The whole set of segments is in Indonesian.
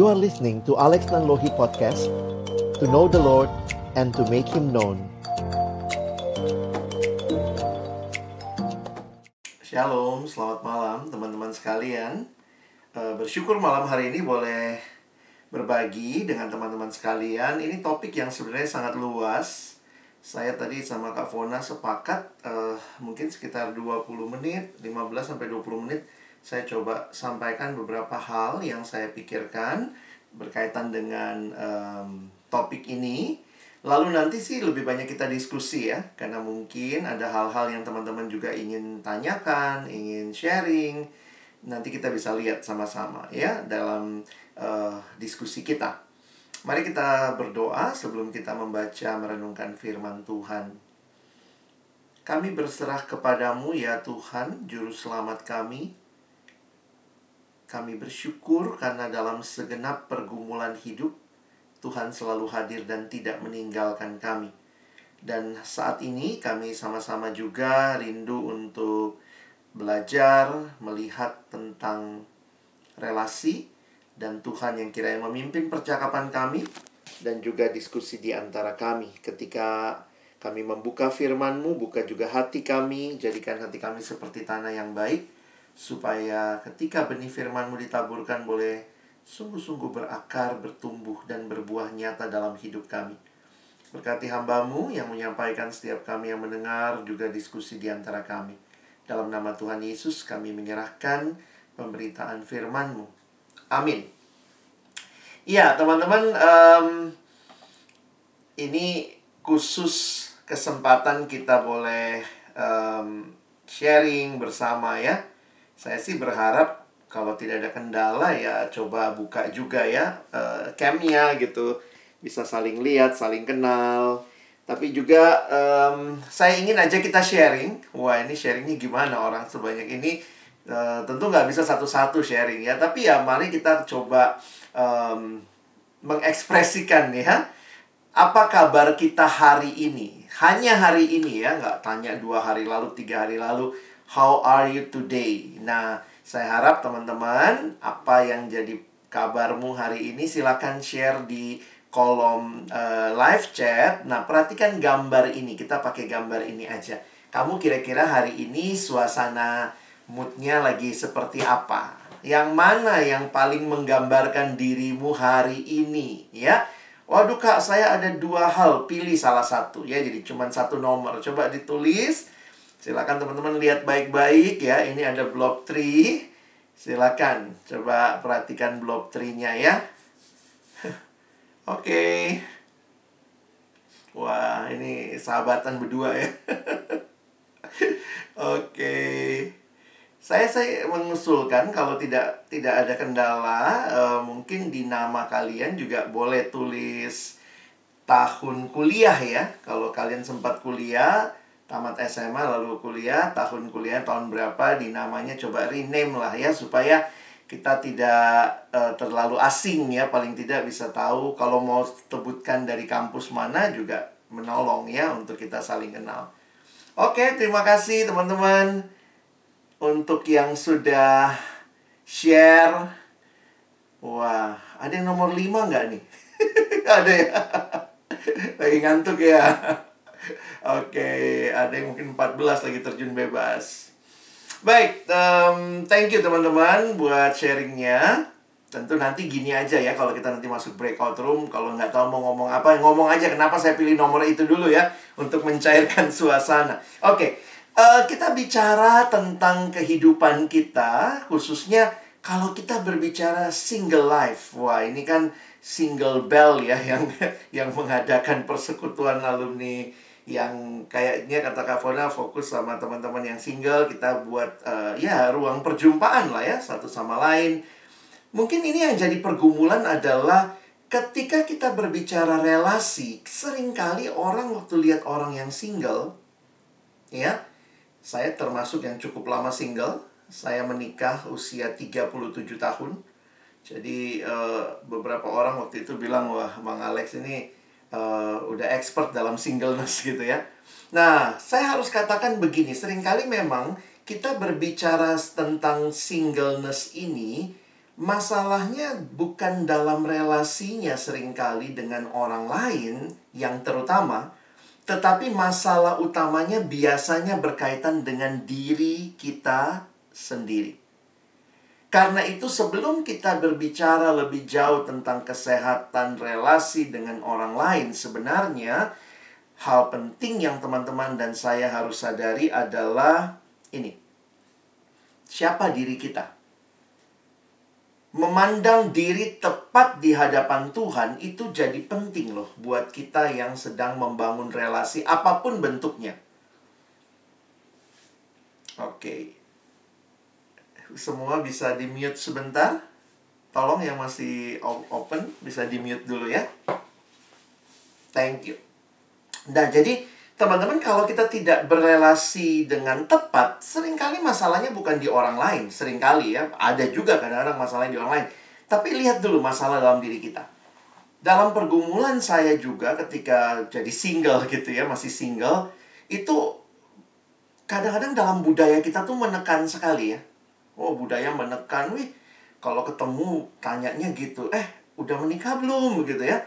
You are listening to Alex Nanlohi Podcast To know the Lord and to make Him known. Shalom, selamat malam teman-teman sekalian. Eh, Bersyukur malam hari ini boleh berbagi dengan teman-teman sekalian. Ini topik yang sebenarnya sangat luas. Saya tadi sama Kak Fona sepakat eh, Mungkin sekitar 20 menit, 15 sampai 20 menit Saya coba sampaikan beberapa hal yang saya pikirkan Berkaitan dengan em, topik ini Lalu nanti sih lebih banyak kita diskusi ya, karena mungkin ada hal-hal yang teman-teman juga ingin tanyakan, ingin sharing. Nanti kita bisa lihat sama-sama ya dalam eh, diskusi kita. Mari kita berdoa sebelum kita membaca merenungkan firman Tuhan. Kami berserah kepadamu ya Tuhan, juru selamat kami. Kami bersyukur karena dalam segenap pergumulan hidup Tuhan selalu hadir dan tidak meninggalkan kami. Dan saat ini kami sama-sama juga rindu untuk belajar, melihat tentang relasi dan Tuhan yang kiranya memimpin percakapan kami dan juga diskusi di antara kami. Ketika kami membuka firman-Mu, buka juga hati kami, jadikan hati kami seperti tanah yang baik, supaya ketika benih firman-Mu ditaburkan boleh sungguh-sungguh berakar, bertumbuh, dan berbuah nyata dalam hidup kami. Berkati hambamu yang menyampaikan setiap kami yang mendengar, juga diskusi di antara kami. Dalam nama Tuhan Yesus kami menyerahkan pemberitaan firman-Mu. Amin. Iya, teman-teman, em, ini khusus kesempatan kita boleh em, sharing bersama ya. Saya sih berharap kalau tidak ada kendala ya coba buka juga ya eh, camnya gitu. Bisa saling lihat saling kenal. Tapi juga em, saya ingin aja kita sharing. Wah ini sharingnya gimana orang sebanyak ini? Eh, tentu nggak bisa satu-satu sharing ya. Tapi ya mari kita coba em, mengekspresikan ya apa kabar kita hari ini? Hanya hari ini ya nggak tanya dua hari lalu tiga hari lalu how are you today nah saya harap teman-teman apa yang jadi kabarmu hari ini silakan share di kolom eh, live chat. Nah, perhatikan gambar ini. Kita pakai gambar ini aja. Kamu kira-kira hari ini suasana moodnya lagi seperti apa? Yang mana yang paling menggambarkan dirimu hari ini, ya? Waduh kak, saya ada dua hal. Pilih salah satu ya. Jadi cuma satu nomor. Coba ditulis. Silakan teman-teman lihat baik-baik ya. Ini ada block tree. Silakan coba perhatikan block tree-nya ya. Oke. Wah, ini sahabatan berdua ya. Oke. Saya saya mengusulkan kalau tidak tidak ada kendala, eh, mungkin di nama kalian juga boleh tulis tahun kuliah ya. Kalau kalian sempat kuliah, tamat SMA lalu kuliah, tahun kuliah tahun berapa di namanya coba rename lah ya supaya kita tidak eh, terlalu asing ya, paling tidak bisa tahu kalau mau sebutkan dari kampus mana juga menolong ya untuk kita saling kenal. Oke, terima kasih teman-teman untuk yang sudah share. Wah, ada yang nomor 5 nggak nih? ada ya? Lagi ngantuk ya? Oke, ada yang mungkin 14 lagi terjun bebas. Baik, em, thank you teman-teman buat sharingnya. Tentu nanti gini aja ya kalau kita nanti masuk breakout room kalau nggak tahu mau ngomong apa ngomong aja kenapa saya pilih nomor itu dulu ya untuk mencairkan suasana. Oke, eh, kita bicara tentang kehidupan kita khususnya kalau kita berbicara single life. Wah, ini kan single bell ya yang yang mengadakan persekutuan alumni yang kayaknya kata Kak Fona fokus sama teman-teman yang single kita buat eh, ya ruang perjumpaan lah ya satu sama lain Mungkin ini yang jadi pergumulan adalah ketika kita berbicara relasi, sering kali orang waktu lihat orang yang single, ya, saya termasuk yang cukup lama single, saya menikah usia 37 tahun. Jadi eh, beberapa orang waktu itu bilang, wah Bang Alex ini eh, udah expert dalam singleness gitu ya. Nah, saya harus katakan begini, sering kali memang kita berbicara tentang singleness ini Masalahnya bukan dalam relasinya sering kali dengan orang lain yang terutama, tetapi masalah utamanya biasanya berkaitan dengan diri kita sendiri. Karena itu sebelum kita berbicara lebih jauh tentang kesehatan relasi dengan orang lain, sebenarnya hal penting yang teman-teman dan saya harus sadari adalah ini. Siapa diri kita? memandang diri tepat di hadapan Tuhan itu jadi penting loh buat kita yang sedang membangun relasi apa pun bentuknya. Oke. Semua bisa di-mute sebentar. Tolong yang masih open bisa di-mute dulu ya. Thank you. Nah, jadi Teman-teman, kalau kita tidak berrelasi dengan tepat, sering kali masalahnya bukan di orang lain. Seringkali ya, ada juga kadang-kadang masalahnya di orang lain. Tapi lihat dulu masalah dalam diri kita. Dalam pergumulan saya juga ketika jadi single gitu ya, masih single, itu kadang-kadang dalam budaya kita tuh menekan sekali ya. Oh, budaya menekan, wih, kalau ketemu tanyanya gitu, eh, udah menikah belum gitu ya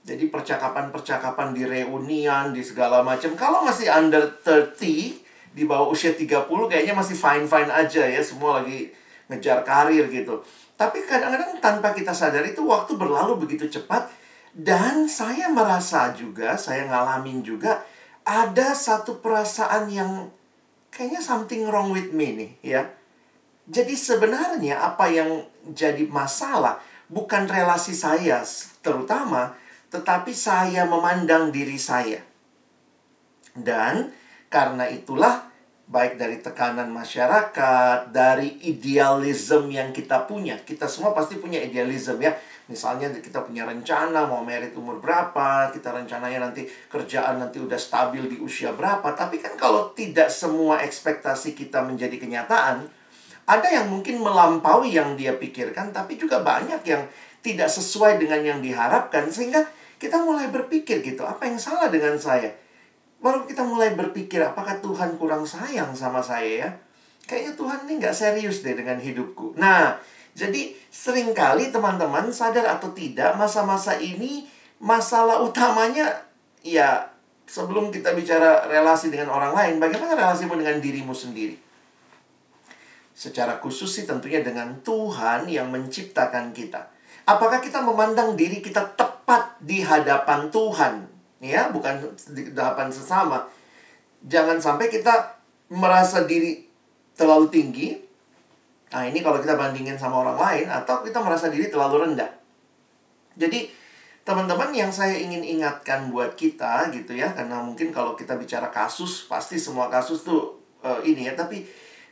jadi percakapan-percakapan di reunian, di segala macam. Kalau masih under 30, di bawah usia 30 kayaknya masih fine-fine aja ya. Semua lagi ngejar karir gitu. Tapi kadang-kadang tanpa kita sadar itu waktu berlalu begitu cepat. Dan saya merasa juga, saya ngalamin juga, ada satu perasaan yang kayaknya something wrong with me nih ya. Jadi sebenarnya apa yang jadi masalah bukan relasi saya terutama, tetapi saya memandang diri saya. Dan karena itulah baik dari tekanan masyarakat, dari idealisme yang kita punya. Kita semua pasti punya idealisme ya. Misalnya kita punya rencana mau merit umur berapa, kita rencananya nanti kerjaan nanti udah stabil di usia berapa. Tapi kan kalau tidak semua ekspektasi kita menjadi kenyataan, ada yang mungkin melampaui yang dia pikirkan, tapi juga banyak yang tidak sesuai dengan yang diharapkan sehingga kita mulai berpikir gitu, apa yang salah dengan saya? Baru kita mulai berpikir, apakah Tuhan kurang sayang sama saya ya? Kayaknya Tuhan ini nggak serius deh dengan hidupku. Nah, jadi sering kali teman-teman sadar atau tidak, masa-masa ini masalah utamanya ya sebelum kita bicara relasi dengan orang lain, bagaimana relasimu dengan dirimu sendiri? Secara khusus sih tentunya dengan Tuhan yang menciptakan kita. Apakah kita memandang diri kita tepat di hadapan Tuhan? Ya, bukan di hadapan sesama. Jangan sampai kita merasa diri terlalu tinggi. Nah, ini kalau kita bandingin sama orang lain atau kita merasa diri terlalu rendah. Jadi, teman-teman yang saya ingin ingatkan buat kita gitu ya, karena mungkin kalau kita bicara kasus, pasti semua kasus tuh uh, ini ya, tapi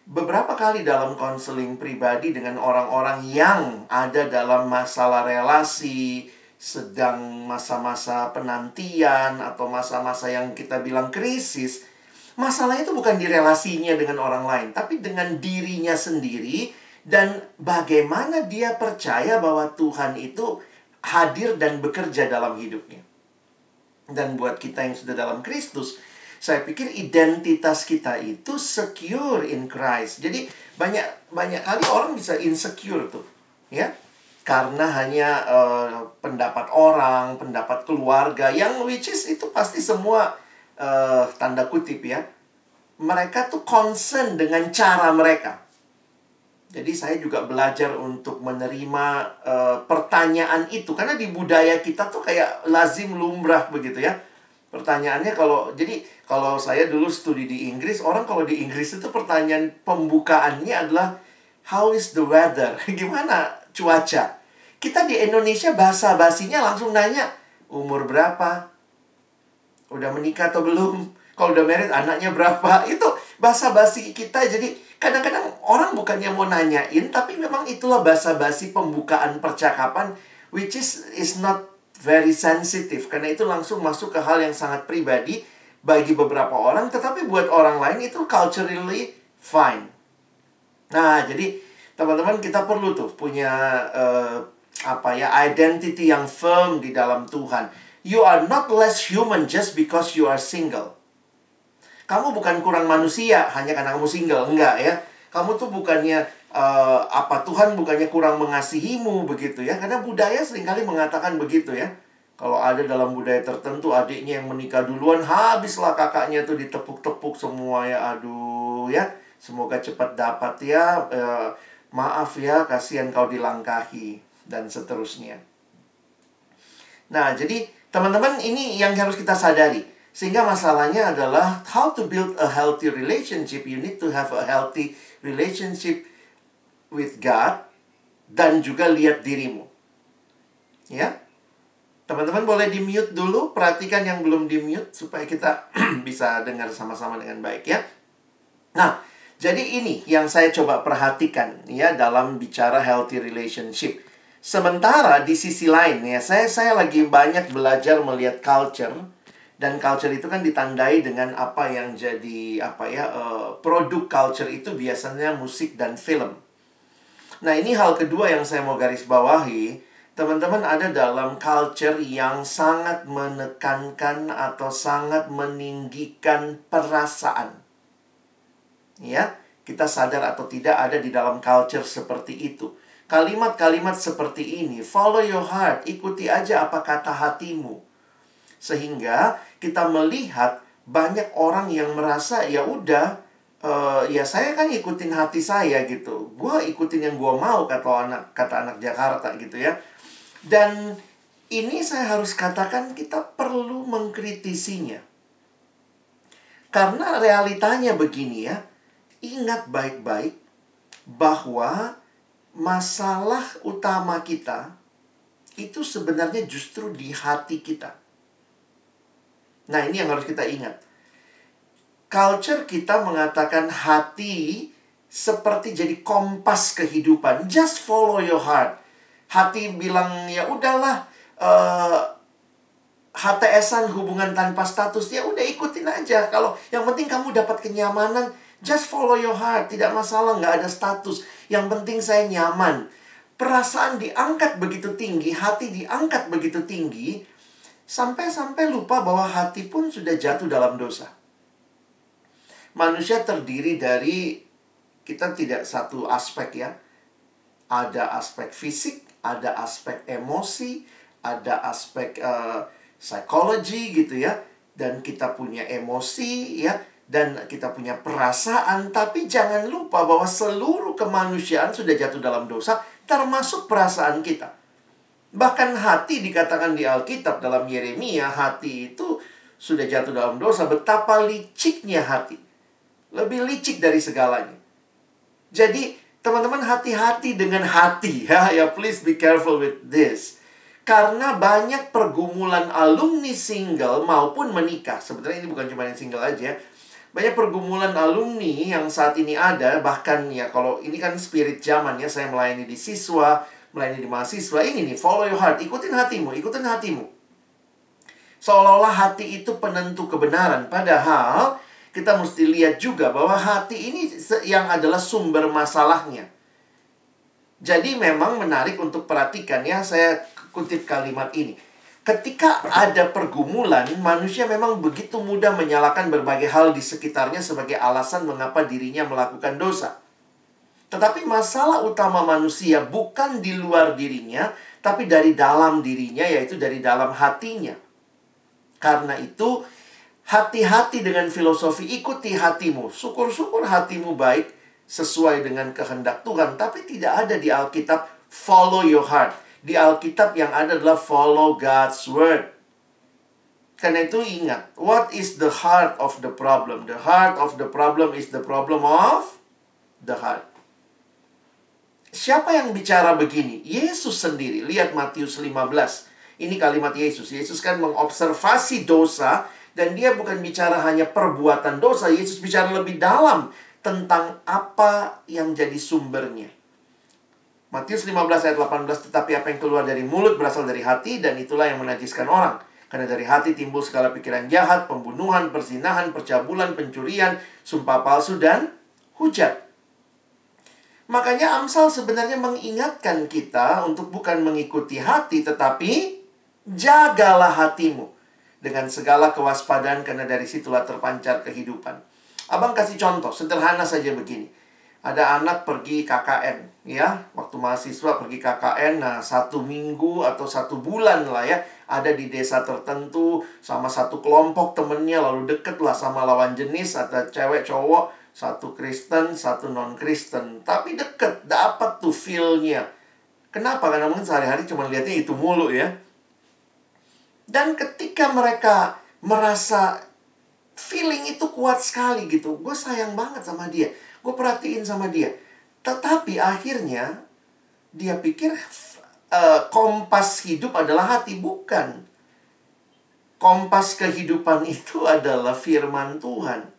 beberapa kali dalam konseling pribadi dengan orang-orang yang ada dalam masalah relasi, sedang masa-masa penantian atau masa-masa yang kita bilang krisis, masalahnya itu bukan di relasinya dengan orang lain, tapi dengan dirinya sendiri dan bagaimana dia percaya bahwa Tuhan itu hadir dan bekerja dalam hidupnya. Dan buat kita yang sudah dalam Kristus, saya pikir identitas kita itu secure in Christ. Jadi banyak banyak kali orang bisa insecure tuh, ya. Karena hanya uh, pendapat orang, pendapat keluarga yang which is itu pasti semua uh, tanda kutip ya. Mereka tuh concern dengan cara mereka. Jadi saya juga belajar untuk menerima uh, pertanyaan itu karena di budaya kita tuh kayak lazim lumrah begitu ya Pertanyaannya kalau jadi kalau saya dulu studi di Inggris, orang kalau di Inggris itu pertanyaan pembukaannya adalah how is the weather? Gimana cuaca? Kita di Indonesia bahasa basinya langsung nanya umur berapa? Udah menikah atau belum? Kalau udah married anaknya berapa? Itu bahasa basi kita. Jadi kadang-kadang orang bukannya mau nanyain tapi memang itulah bahasa basi pembukaan percakapan which is is not very sensitive karena itu langsung masuk ke hal yang sangat pribadi bagi beberapa orang tetapi buat orang lain itu culturally fine. Nah, jadi teman-teman kita perlu tuh punya uh, apa ya identity yang firm di dalam Tuhan. You are not less human just because you are single. Kamu bukan kurang manusia hanya karena kamu single, enggak ya. Kamu tuh bukannya uh, apa Tuhan bukannya kurang mengasihimu begitu ya? Karena budaya sering kali mengatakan begitu ya. Kalau ada dalam budaya tertentu adiknya yang menikah duluan habislah kakaknya tuh ditepuk-tepuk semua ya. Aduh ya semoga cepat dapat ya. Uh, maaf ya kasihan kau dilangkahi dan seterusnya. Nah jadi teman-teman ini yang harus kita sadari. Sehingga masalahnya adalah how to build a healthy relationship. You need to have a healthy relationship with God dan juga lihat dirimu. Ya. Teman-teman boleh di-mute dulu, perhatikan yang belum di-mute supaya kita bisa dengar sama-sama dengan baik ya. Nah, jadi ini yang saya coba perhatikan ya dalam bicara healthy relationship. Sementara di sisi lain ya, saya saya lagi banyak belajar melihat culture dan culture itu kan ditandai dengan apa yang jadi apa ya uh, produk culture itu biasanya musik dan film. Nah ini hal kedua yang saya mau garis bawahi teman-teman ada dalam culture yang sangat menekankan atau sangat meninggikan perasaan. Ya, kita sadar atau tidak ada di dalam culture seperti itu. Kalimat-kalimat seperti ini, follow your heart, ikuti aja apa kata hatimu. Sehingga kita melihat banyak orang yang merasa ya udah uh, ya saya kan ikutin hati saya gitu. Gue ikutin yang gue mau kata anak kata anak Jakarta gitu ya. Dan ini saya harus katakan kita perlu mengkritisinya. Karena realitanya begini ya. Ingat baik-baik bahwa masalah utama kita itu sebenarnya justru di hati kita. Nah, ini yang harus kita ingat. Culture kita mengatakan hati seperti jadi kompas kehidupan. Just follow your heart. Hati bilang ya udahlah uh, eh, HTSan hubungan tanpa status ya udah ikutin aja. Kalau yang penting kamu dapat kenyamanan, just follow your heart. Tidak masalah, nggak ada status. Yang penting saya nyaman. Perasaan diangkat begitu tinggi, hati diangkat begitu tinggi, Sampai-sampai lupa bahwa hati pun sudah jatuh dalam dosa. Manusia terdiri dari kita tidak satu aspek ya. Ada aspek fisik, ada aspek emosi, ada aspek uh, psikologi gitu ya. Dan kita punya emosi ya, dan kita punya perasaan, tapi jangan lupa bahwa seluruh kemanusiaan sudah jatuh dalam dosa, termasuk perasaan kita. Bahkan hati dikatakan di Alkitab dalam Yeremia, hati itu sudah jatuh dalam dosa. Betapa liciknya hati. Lebih licik dari segalanya. Jadi, teman-teman hati-hati dengan hati. Ya, ya please be careful with this. Karena banyak pergumulan alumni single maupun menikah. Sebenarnya ini bukan cuma yang single aja. Banyak pergumulan alumni yang saat ini ada. Bahkan ya kalau ini kan spirit zaman ya. Saya melayani di siswa, melayani di mahasiswa ini nih follow your heart ikutin hatimu ikutin hatimu seolah-olah hati itu penentu kebenaran padahal kita mesti lihat juga bahwa hati ini yang adalah sumber masalahnya. Jadi memang menarik untuk perhatikan ya saya kutip kalimat ini. Ketika ada pergumulan manusia memang begitu mudah menyalahkan berbagai hal di sekitarnya sebagai alasan mengapa dirinya melakukan dosa. Tetapi masalah utama manusia bukan di luar dirinya, tapi dari dalam dirinya, yaitu dari dalam hatinya. Karena itu, hati-hati dengan filosofi ikuti hatimu. Syukur-syukur hatimu baik sesuai dengan kehendak Tuhan, tapi tidak ada di Alkitab follow your heart. Di Alkitab yang ada adalah follow God's word. Karena itu ingat, what is the heart of the problem? The heart of the problem is the problem of the heart. Siapa yang bicara begini? Yesus sendiri. Lihat Matius 15. Ini kalimat Yesus. Yesus kan mengobservasi dosa dan dia bukan bicara hanya perbuatan dosa. Yesus bicara lebih dalam tentang apa yang jadi sumbernya. Matius 15 ayat 18 tetapi apa yang keluar dari mulut berasal dari hati dan itulah yang menajiskan orang. Karena dari hati timbul segala pikiran jahat, pembunuhan, persinahan, percabulan, pencurian, sumpah palsu dan hujat. Makanya Amsal sebenarnya mengingatkan kita untuk bukan mengikuti hati, tetapi jagalah hatimu dengan segala kewaspadaan karena dari situlah terpancar kehidupan. Abang kasih contoh, sederhana saja begini. ada anak pergi KKN ya. Waktu mahasiswa pergi KKN nah satu minggu atau satu bulan lah ya ada di desa tertentu sama satu kelompok temennya lalu deket lah sama lawan jenis atau cewek cowok satu Kristen satu non Kristen tapi deket dapat tuh feelnya. Kenapa? Karena mungkin sehari-hari cuma lihatnya itu mulu ya dan ketika mereka merasa feeling itu kuat sekali gitu gue sayang banget sama dia gue perhatiin sama dia. Tetapi akhirnya dia pikir uh, kompas hidup adalah hati bukan. Kompas kehidupan itu adalah firman Tuhan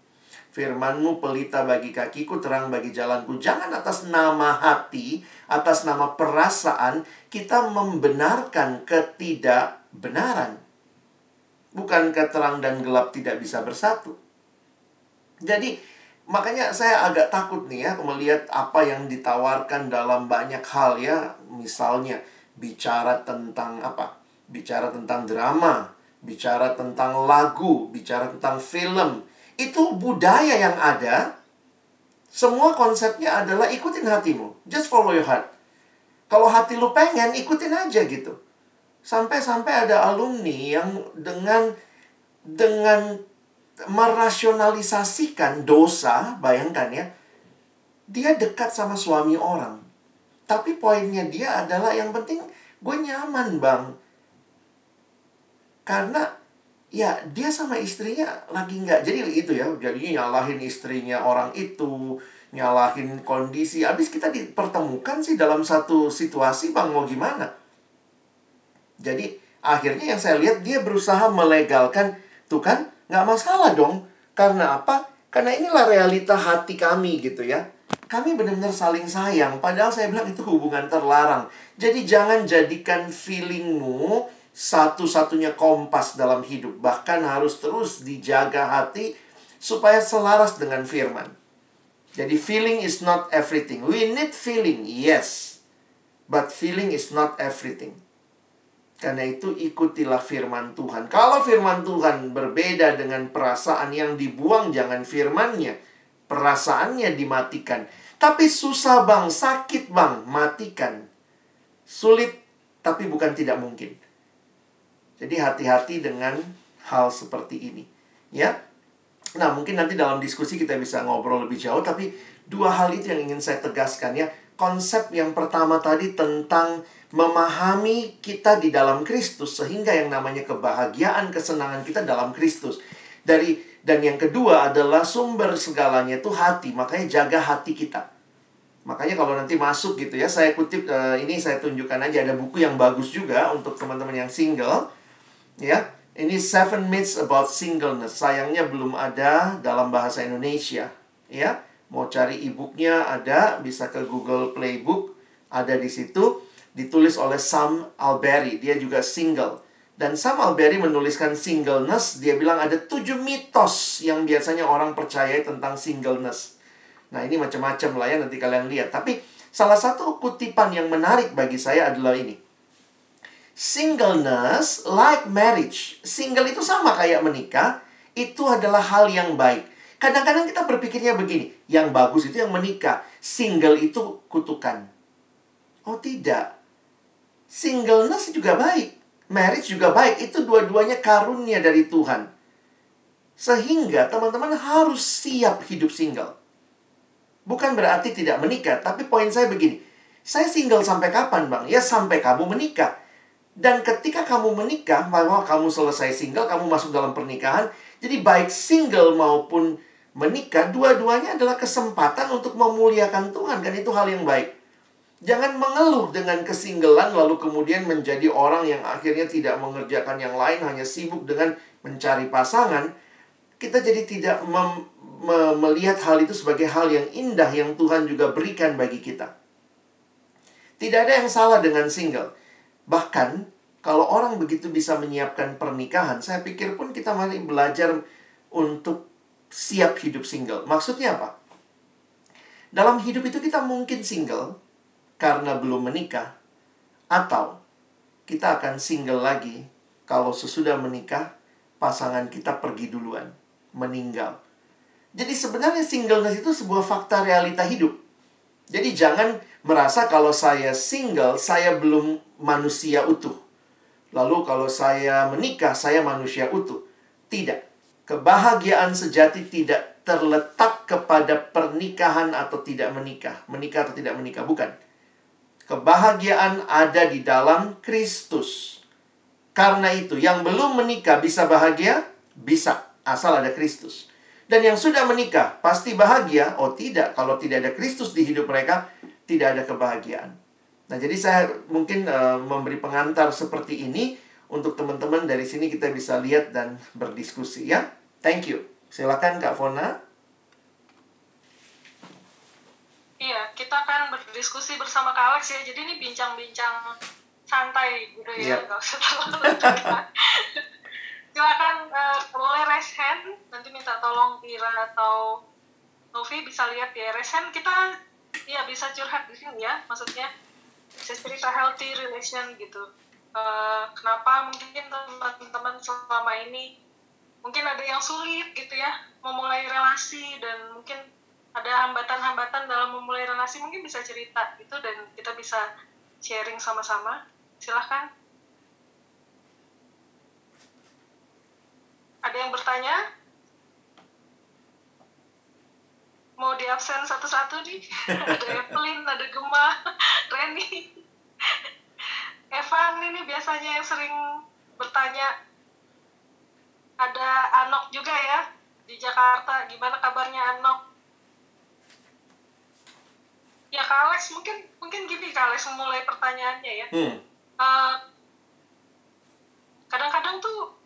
Firmanmu pelita bagi kakiku, terang bagi jalanku. Jangan atas nama hati, atas nama perasaan, kita membenarkan ketidakbenaran. Bukan terang dan gelap tidak bisa bersatu. Jadi, makanya saya agak takut nih ya melihat apa yang ditawarkan dalam banyak hal ya. Misalnya, bicara tentang apa? Bicara tentang drama, bicara tentang lagu, bicara tentang film, itu budaya yang ada. Semua konsepnya adalah ikutin hatimu. Just follow your heart. Kalau hati lu pengen, ikutin aja gitu. Sampai-sampai ada alumni yang dengan dengan merasionalisasikan dosa, bayangkan ya. Dia dekat sama suami orang. Tapi poinnya dia adalah yang penting gue nyaman, Bang. Karena ya dia sama istrinya lagi nggak jadi itu ya. Jadinya nyalahin istrinya orang itu nyalahin kondisi. Abis kita dipertemukan sih dalam satu situasi bang mau gimana? Jadi akhirnya yang saya lihat dia berusaha melegalkan. Tuh kan nggak masalah dong. Karena apa? Karena inilah realita hati kami gitu ya. Kami benar-benar saling sayang. Padahal saya bilang itu hubungan terlarang. Jadi jangan jadikan feelingmu satu-satunya kompas dalam hidup. Bahkan harus terus dijaga hati supaya selaras dengan firman. Jadi feeling is not everything. We need feeling, yes. But feeling is not everything. Karena itu ikutilah firman Tuhan. Kalau firman Tuhan berbeda dengan perasaan yang dibuang, jangan firmannya. Perasaannya dimatikan. Tapi susah bang, sakit bang, matikan. Sulit, tapi bukan tidak mungkin. Jadi hati-hati dengan hal seperti ini. Ya. Nah, mungkin nanti dalam diskusi kita bisa ngobrol lebih jauh tapi dua hal itu yang ingin saya tegaskan ya. Konsep yang pertama tadi tentang memahami kita di dalam Kristus sehingga yang namanya kebahagiaan, kesenangan kita dalam Kristus. Dari dan yang kedua adalah sumber segalanya itu hati, makanya jaga hati kita. Makanya kalau nanti masuk gitu ya, saya kutip uh, ini saya tunjukkan aja ada buku yang bagus juga untuk teman-teman yang single Ya, ini Seven Myths About Singleness. Sayangnya belum ada dalam bahasa Indonesia. Ya, mau cari e-booknya ada, bisa ke Google Playbook, ada di situ. Ditulis oleh Sam Alberry, dia juga single. Dan Sam Alberry menuliskan singleness, dia bilang ada tujuh mitos yang biasanya orang percaya tentang singleness. Nah ini macam-macam lah ya nanti kalian lihat. Tapi salah satu kutipan yang menarik bagi saya adalah ini. Singleness like marriage. Single itu sama kayak menikah, itu adalah hal yang baik. Kadang-kadang kita berpikirnya begini, yang bagus itu yang menikah, single itu kutukan. Oh tidak. Singleness juga baik, marriage juga baik, itu dua-duanya karunia dari Tuhan. Sehingga teman-teman harus siap hidup single. Bukan berarti tidak menikah, tapi poin saya begini. Saya single sampai kapan, Bang? Ya sampai kamu menikah. Dan ketika kamu menikah, bahwa kamu selesai single, kamu masuk dalam pernikahan. Jadi baik single maupun menikah, dua-duanya adalah kesempatan untuk memuliakan Tuhan. Kan itu hal yang baik. Jangan mengeluh dengan kesinggelan lalu kemudian menjadi orang yang akhirnya tidak mengerjakan yang lain, hanya sibuk dengan mencari pasangan. Kita jadi tidak mem me melihat hal itu sebagai hal yang indah yang Tuhan juga berikan bagi kita. Tidak ada yang salah dengan single. Bahkan, kalau orang begitu bisa menyiapkan pernikahan, saya pikir pun kita mari belajar untuk siap hidup single. Maksudnya apa? Dalam hidup itu kita mungkin single karena belum menikah, atau kita akan single lagi kalau sesudah menikah, pasangan kita pergi duluan, meninggal. Jadi sebenarnya singleness itu sebuah fakta realita hidup. Jadi jangan merasa kalau saya single, saya belum manusia utuh. Lalu kalau saya menikah, saya manusia utuh. Tidak. Kebahagiaan sejati tidak terletak kepada pernikahan atau tidak menikah. Menikah atau tidak menikah, bukan. Kebahagiaan ada di dalam Kristus. Karena itu, yang belum menikah bisa bahagia? Bisa, asal ada Kristus. Dan yang sudah menikah pasti bahagia? Oh tidak, kalau tidak ada Kristus di hidup mereka, tidak ada kebahagiaan. Nah, jadi saya mungkin uh, memberi pengantar seperti ini untuk teman-teman dari sini kita bisa lihat dan berdiskusi ya. Thank you. Silakan Kak Fona. Iya, kita akan berdiskusi bersama Kak Alex ya. Jadi ini bincang-bincang santai gitu ya, yeah. nggak usah terlalu silakan uh, boleh raise hand nanti minta tolong Ira atau Novi bisa lihat ya raise hand kita ya bisa curhat di sini ya maksudnya bisa cerita healthy relation gitu. Uh, kenapa mungkin teman-teman selama ini mungkin ada yang sulit gitu ya memulai relasi dan mungkin ada hambatan-hambatan dalam memulai relasi mungkin bisa cerita gitu dan kita bisa sharing sama-sama. Silahkan. Ada yang bertanya? Mau di absen satu-satu nih? ada Evelyn, ada Gemma, Reni. Evan ini biasanya yang sering bertanya. Ada Anok juga ya di Jakarta. Gimana kabarnya Anok? Ya Kak Alex mungkin mungkin gini Kak Alex mulai pertanyaannya ya. Hmm. Uh, kadang-kadang tuh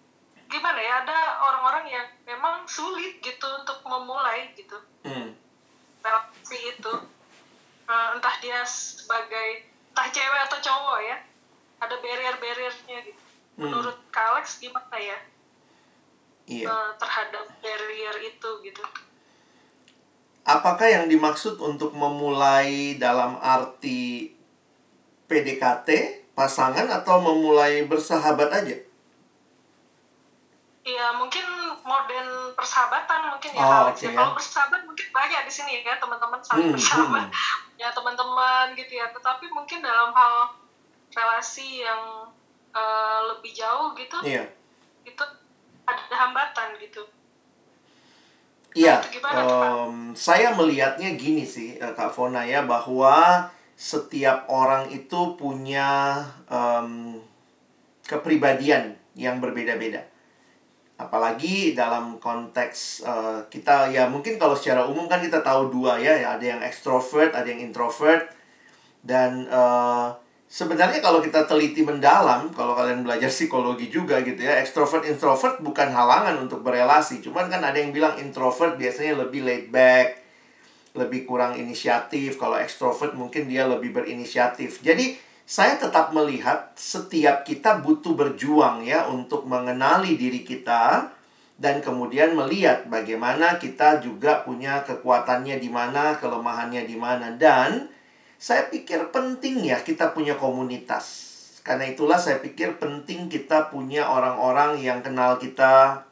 gimana ya ada orang-orang yang memang sulit gitu untuk memulai gitu hmm. Relasi itu. Uh, entah dia sebagai entah cewek atau cowok ya. Ada barrier-barriernya gitu. Hmm. menurut Kalex gimana ya? Iya. uh, terhadap barrier itu gitu. Apakah yang dimaksud untuk memulai dalam arti PDKT pasangan atau memulai bersahabat aja? Iya, mungkin modern persahabatan mungkin ya oh, Alex okay, ya. Kalau bersahabat mungkin banyak di sini ya teman-teman saling hmm, bersahabat, hmm. ya teman-teman gitu ya. Tetapi mungkin dalam hal relasi yang uh, lebih jauh gitu, yeah. itu ada hambatan gitu. Iya, nah, um, saya melihatnya gini sih eh, Kak Fona ya bahwa setiap orang itu punya um, kepribadian yang berbeda-beda apalagi dalam konteks uh, kita ya mungkin kalau secara umum kan kita tahu dua ya, ya ada yang ekstrovert ada yang introvert. Dan uh, sebenarnya kalau kita teliti mendalam kalau kalian belajar psikologi juga gitu ya ekstrovert introvert bukan halangan untuk berelasi. Cuman kan ada yang bilang introvert biasanya lebih laid back lebih kurang inisiatif. Kalau ekstrovert mungkin dia lebih berinisiatif. Jadi saya tetap melihat setiap kita butuh berjuang ya untuk mengenali diri kita dan kemudian melihat bagaimana kita juga punya kekuatannya di mana, kelemahannya di mana dan saya pikir penting ya kita punya komunitas. Karena itulah saya pikir penting kita punya orang-orang yang kenal kita,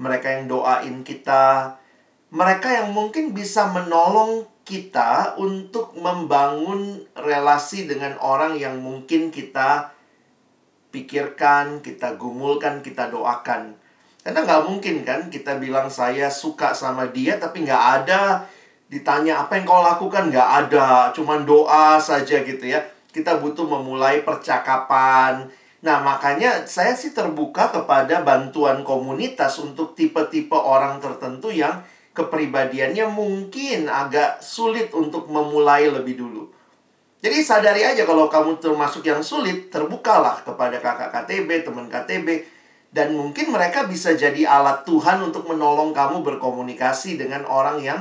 mereka yang doain kita, mereka yang mungkin bisa menolong kita untuk membangun relasi dengan orang yang mungkin kita pikirkan, kita gumulkan, kita doakan. Karena nggak mungkin kan kita bilang saya suka sama dia tapi nggak ada ditanya apa yang kau lakukan nggak ada, cuman doa saja gitu ya. Kita butuh memulai percakapan. Nah makanya saya sih terbuka kepada bantuan komunitas untuk tipe-tipe orang tertentu yang kepribadiannya mungkin agak sulit untuk memulai lebih dulu. Jadi sadari aja kalau kamu termasuk yang sulit, terbukalah kepada kakak KTB, teman KTB, dan mungkin mereka bisa jadi alat Tuhan untuk menolong kamu berkomunikasi dengan orang yang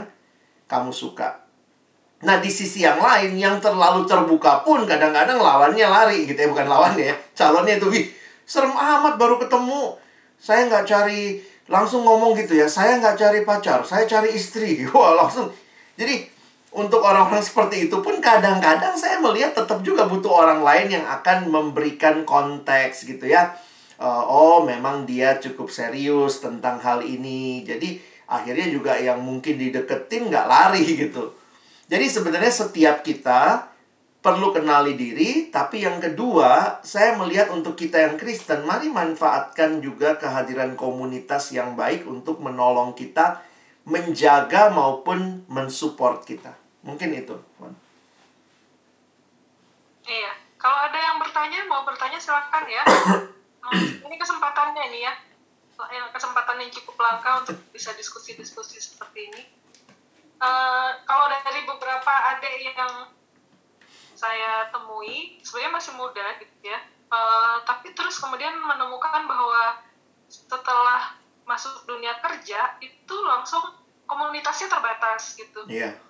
kamu suka. Nah, di sisi yang lain, yang terlalu terbuka pun kadang-kadang lawannya lari gitu ya, bukan lawannya ya. Calonnya itu, wih, serem amat baru ketemu. Saya nggak cari langsung ngomong gitu ya saya nggak cari pacar saya cari istri. Wah langsung. Jadi untuk orang-orang seperti itu pun kadang-kadang saya melihat tetap juga butuh orang lain yang akan memberikan konteks gitu ya. Uh, oh memang dia cukup serius tentang hal ini. Jadi akhirnya juga yang mungkin dideketin nggak lari gitu. Jadi sebenarnya setiap kita perlu kenali diri, tapi yang kedua, saya melihat untuk kita yang Kristen, mari manfaatkan juga kehadiran komunitas yang baik untuk menolong kita menjaga maupun mensupport kita. Mungkin itu. Iya, kalau ada yang bertanya, mau bertanya silahkan ya. ini kesempatannya ini ya, kesempatan yang cukup langka untuk bisa diskusi-diskusi seperti ini uh, kalau dari beberapa adik yang saya temui sebenarnya masih muda gitu ya uh, tapi terus kemudian menemukan bahwa setelah masuk dunia kerja itu langsung komunitasnya terbatas gitu yeah. Iya.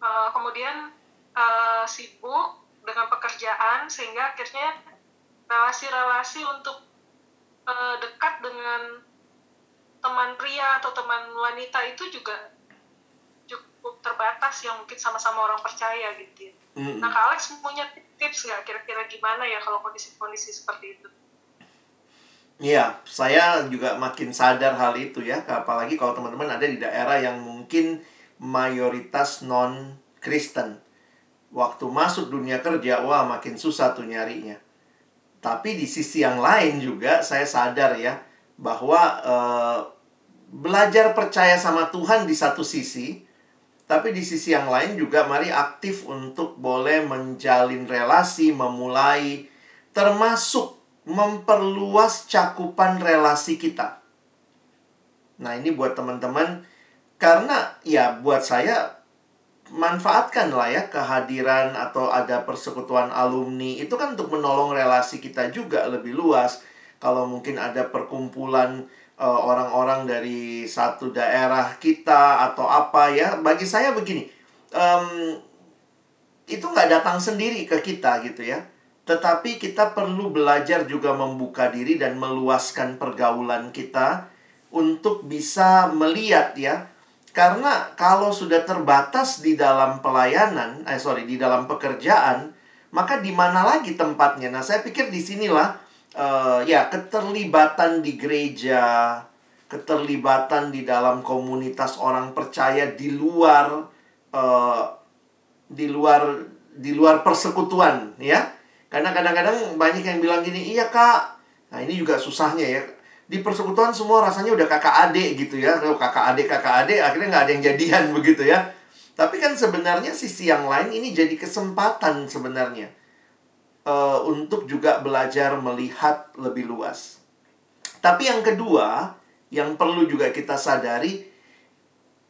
uh, kemudian uh, sibuk dengan pekerjaan sehingga akhirnya relasi-relasi untuk uh, dekat dengan teman pria atau teman wanita itu juga cukup terbatas yang mungkin sama-sama orang percaya gitu ya. Mm-hmm. Nah, Kak Alex punya tips nggak kira-kira gimana ya kalau kondisi-kondisi seperti itu? Iya, saya juga makin sadar hal itu ya, apalagi kalau teman-teman ada di daerah yang mungkin mayoritas non Kristen. Waktu masuk dunia kerja, wah makin susah tuh nyarinya. Tapi di sisi yang lain juga saya sadar ya bahwa eh, belajar percaya sama Tuhan di satu sisi tapi di sisi yang lain juga mari aktif untuk boleh menjalin relasi, memulai termasuk memperluas cakupan relasi kita. Nah, ini buat teman-teman karena ya buat saya manfaatkanlah ya kehadiran atau ada persekutuan alumni itu kan untuk menolong relasi kita juga lebih luas. Kalau mungkin ada perkumpulan Eh, orang-orang uh, dari satu daerah kita atau apa ya bagi saya begini um, itu nggak datang sendiri ke kita gitu ya. Tetapi kita perlu belajar juga membuka diri dan meluaskan pergaulan kita untuk bisa melihat ya. Karena kalau sudah terbatas di dalam pelayanan eh sorry di dalam pekerjaan maka di mana lagi tempatnya? Nah saya pikir di sinilah uh, ya keterlibatan di gereja, keterlibatan di dalam komunitas orang percaya di luar uh, di luar di luar persekutuan ya. Karena kadang-kadang banyak yang bilang gini, "Iya, Kak." Nah, ini juga susahnya ya. Di persekutuan semua rasanya udah kakak adik gitu ya. Kalau kakak adik kakak adik akhirnya nggak ada yang jadian begitu ya. Tapi kan sebenarnya sisi yang lain ini jadi kesempatan sebenarnya uh, untuk juga belajar melihat lebih luas. Tapi yang kedua, yang perlu juga kita sadari,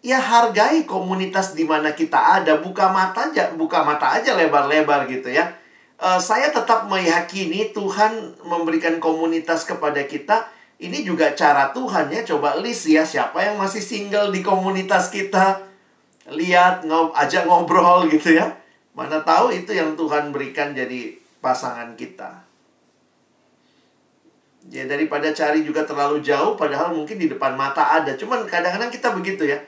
ya hargai komunitas di mana kita ada, buka mata aja, buka mata aja lebar-lebar gitu ya. Uh, saya tetap meyakini Tuhan memberikan komunitas kepada kita. Ini juga cara Tuhan ya. Coba list ya siapa yang masih single di komunitas kita. Lihat, ngob ajak ngobrol gitu ya. Mana tahu itu yang Tuhan berikan jadi pasangan kita. Ya daripada cari juga terlalu jauh padahal mungkin di depan mata ada. Cuman kadang-kadang kita begitu ya.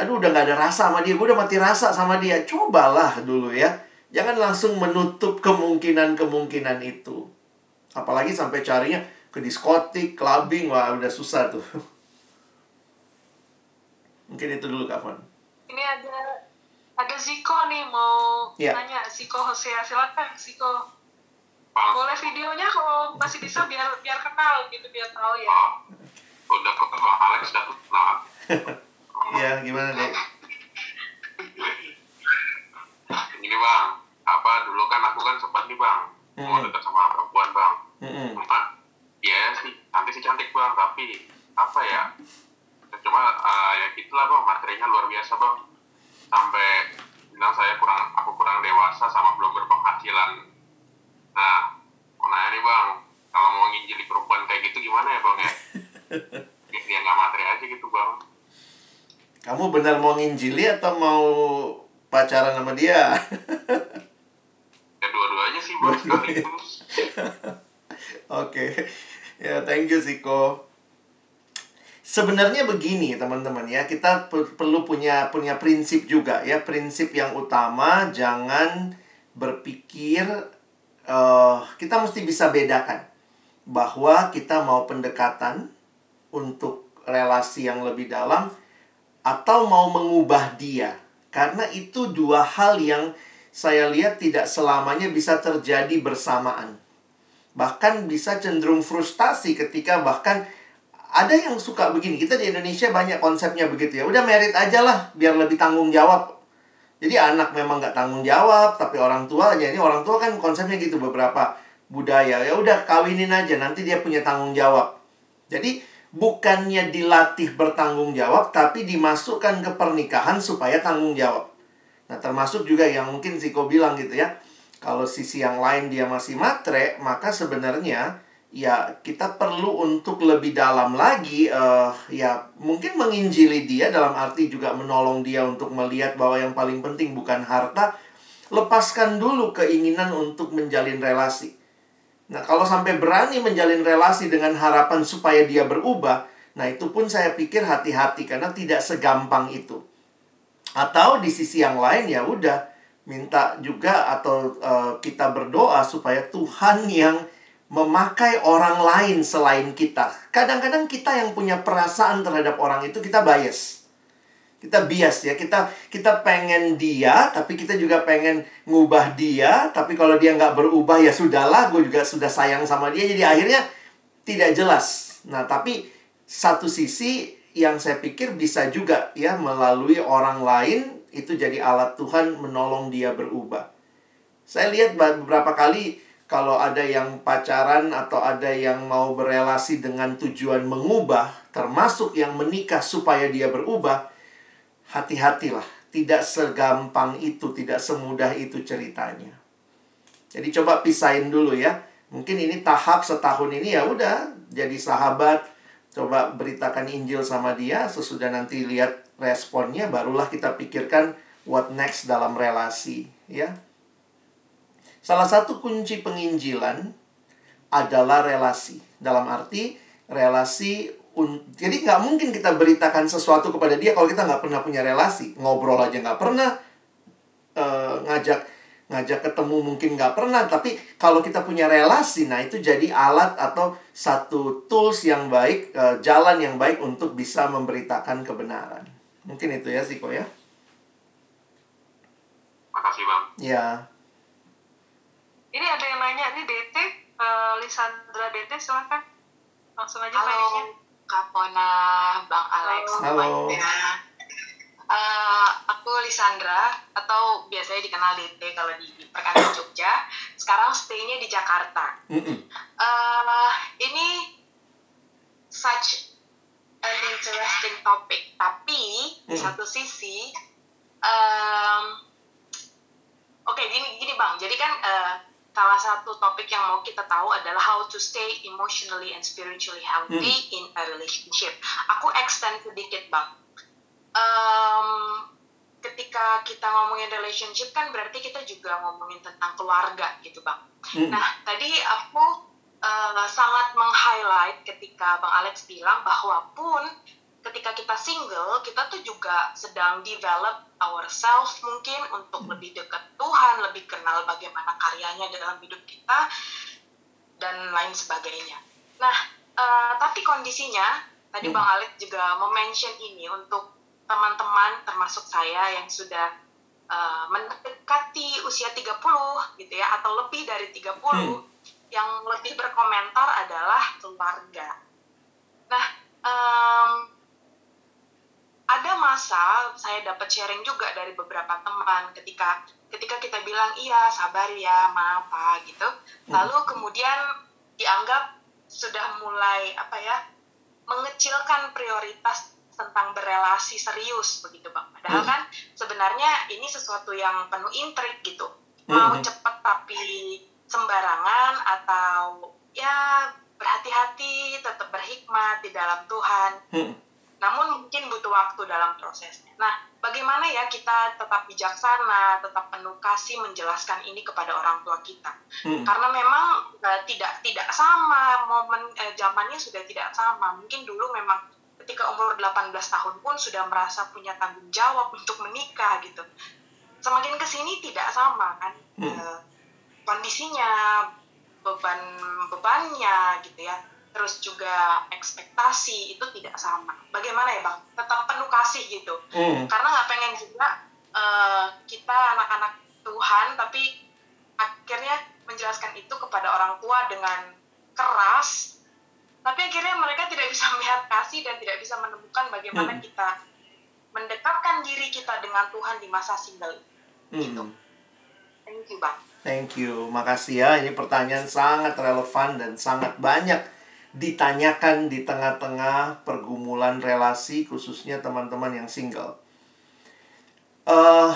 Aduh udah gak ada rasa sama dia, gue udah mati rasa sama dia. Cobalah dulu ya. Jangan langsung menutup kemungkinan-kemungkinan itu. Apalagi sampai carinya ke diskotik, clubbing, wah udah susah tuh. Mungkin itu dulu Kak Fon. Ini ada ada Ziko nih mau ya. tanya Ziko Hosea silakan Ziko boleh videonya kalau masih bisa biar biar kenal gitu biar tahu ya. Oh, udah kok bang Alex udah kenal. Iya gimana deh ini bang apa dulu kan aku kan sempat nih bang mm -hmm. mau dekat sama perempuan bang. Mm -hmm. cuma ya sih cantik sih cantik bang tapi apa ya cuma uh, ya gitulah bang materinya luar biasa bang. Sampai bilang saya kurang aku kurang dewasa sama belum berpenghasilan Nah, mau nanya nih bang, kalau mau nginjili perempuan kayak gitu gimana ya bang ya? Dia nggak materi aja gitu bang. Kamu benar mau nginjili atau mau pacaran sama dia? ya dua-duanya sih bang, Dua Oke, okay. ya thank you Siko. Sebenarnya begini teman-teman ya, kita perlu punya punya prinsip juga ya, prinsip yang utama jangan berpikir uh, kita mesti bisa bedakan bahwa kita mau pendekatan untuk relasi yang lebih dalam atau mau mengubah dia. Karena itu dua hal yang saya lihat tidak selamanya bisa terjadi bersamaan. Bahkan bisa cenderung frustasi ketika bahkan ada yang suka begini. Kita di Indonesia banyak konsepnya begitu ya. Udah merit aja lah biar lebih tanggung jawab. Jadi anak memang nggak tanggung jawab, tapi orang tua aja ini orang tua kan konsepnya gitu beberapa budaya. Ya udah kawinin aja nanti dia punya tanggung jawab. Jadi bukannya dilatih bertanggung jawab, tapi dimasukkan ke pernikahan supaya tanggung jawab. Nah, termasuk juga yang mungkin Ziko bilang gitu ya. Kalau sisi yang lain dia masih matre, maka sebenarnya ya kita perlu untuk lebih dalam lagi uh, ya mungkin menginjili dia dalam arti juga menolong dia untuk melihat bahwa yang paling penting bukan harta. Lepaskan dulu keinginan untuk menjalin relasi. Nah kalau sampai berani menjalin relasi dengan harapan supaya dia berubah nah itu pun saya pikir hati-hati karena tidak segampang itu. Atau di sisi yang lain ya udah minta juga atau uh, kita berdoa supaya Tuhan yang memakai orang lain selain kita. Kadang-kadang kita yang punya perasaan terhadap orang itu kita bias. Kita bias ya, kita kita pengen dia, tapi kita juga pengen ngubah dia. Tapi kalau dia nggak berubah ya sudahlah, gue juga sudah sayang sama dia. Jadi akhirnya tidak jelas. Nah tapi satu sisi yang saya pikir bisa juga ya melalui orang lain itu jadi alat Tuhan menolong dia berubah. Saya lihat beberapa kali kalau ada yang pacaran atau ada yang mau berelasi dengan tujuan mengubah, termasuk yang menikah supaya dia berubah, hati-hatilah. Tidak segampang itu, tidak semudah itu ceritanya. Jadi coba pisahin dulu ya. Mungkin ini tahap setahun ini ya udah jadi sahabat, coba beritakan Injil sama dia, sesudah nanti lihat responnya barulah kita pikirkan what next dalam relasi, ya. Salah satu kunci penginjilan adalah relasi. Dalam arti relasi jadi nggak mungkin kita beritakan sesuatu kepada dia kalau kita nggak pernah punya relasi. Ngobrol aja nggak pernah uh, ngajak ngajak ketemu mungkin nggak pernah tapi kalau kita punya relasi nah itu jadi alat atau satu tools yang baik uh, jalan yang baik untuk bisa memberitakan kebenaran. Mungkin itu ya Siko ya? Makasih bang. Ya ini ada yang nanya nih DT, uh, eh, Lisandra DT silahkan langsung aja Halo, Kak Pona, Bang Alex Halo. Uh, aku Lisandra atau biasanya dikenal DT kalau di perkantoran Jogja. Sekarang stay-nya di Jakarta. Uh, ini such an interesting topic, tapi di satu sisi, um, oke okay, gini gini bang, jadi kan uh, salah satu topik yang mau kita tahu adalah how to stay emotionally and spiritually healthy hmm. in a relationship. Aku extend sedikit bang. Um, ketika kita ngomongin relationship kan berarti kita juga ngomongin tentang keluarga gitu bang. Hmm. Nah tadi aku uh, sangat meng-highlight ketika bang Alex bilang bahwa pun ketika kita single, kita tuh juga sedang develop ourselves mungkin untuk hmm. lebih dekat Tuhan, lebih kenal bagaimana karyanya dalam hidup kita, dan lain sebagainya. Nah, uh, tapi kondisinya, tadi hmm. Bang Alex juga mention ini untuk teman-teman termasuk saya yang sudah uh, mendekati usia 30 gitu ya, atau lebih dari 30, hmm. yang lebih berkomentar adalah keluarga. Nah, um, ada masa saya dapat sharing juga dari beberapa teman ketika ketika kita bilang iya sabar ya maaf gitu hmm. lalu kemudian dianggap sudah mulai apa ya mengecilkan prioritas tentang berelasi serius begitu bang padahal hmm. kan sebenarnya ini sesuatu yang penuh intrik gitu mau hmm. cepat tapi sembarangan atau ya berhati-hati tetap berhikmat di dalam Tuhan namun mungkin butuh waktu dalam prosesnya. Nah, bagaimana ya kita tetap bijaksana, tetap penuh kasih menjelaskan ini kepada orang tua kita? Hmm. Karena memang uh, tidak tidak sama momen eh, zamannya sudah tidak sama. Mungkin dulu memang ketika umur 18 tahun pun sudah merasa punya tanggung jawab untuk menikah gitu. Semakin ke sini tidak sama kan hmm. uh, kondisinya, beban bebannya gitu ya terus juga ekspektasi itu tidak sama. Bagaimana ya bang? Tetap penuh kasih gitu. Mm. Karena nggak pengen juga uh, kita anak-anak Tuhan tapi akhirnya menjelaskan itu kepada orang tua dengan keras tapi akhirnya mereka tidak bisa melihat kasih dan tidak bisa menemukan bagaimana hmm. kita mendekatkan diri kita dengan Tuhan di masa single hmm. gitu thank you bang thank you makasih ya ini pertanyaan sangat relevan dan sangat banyak ditanyakan di tengah-tengah pergumulan relasi khususnya teman-teman yang single. Uh,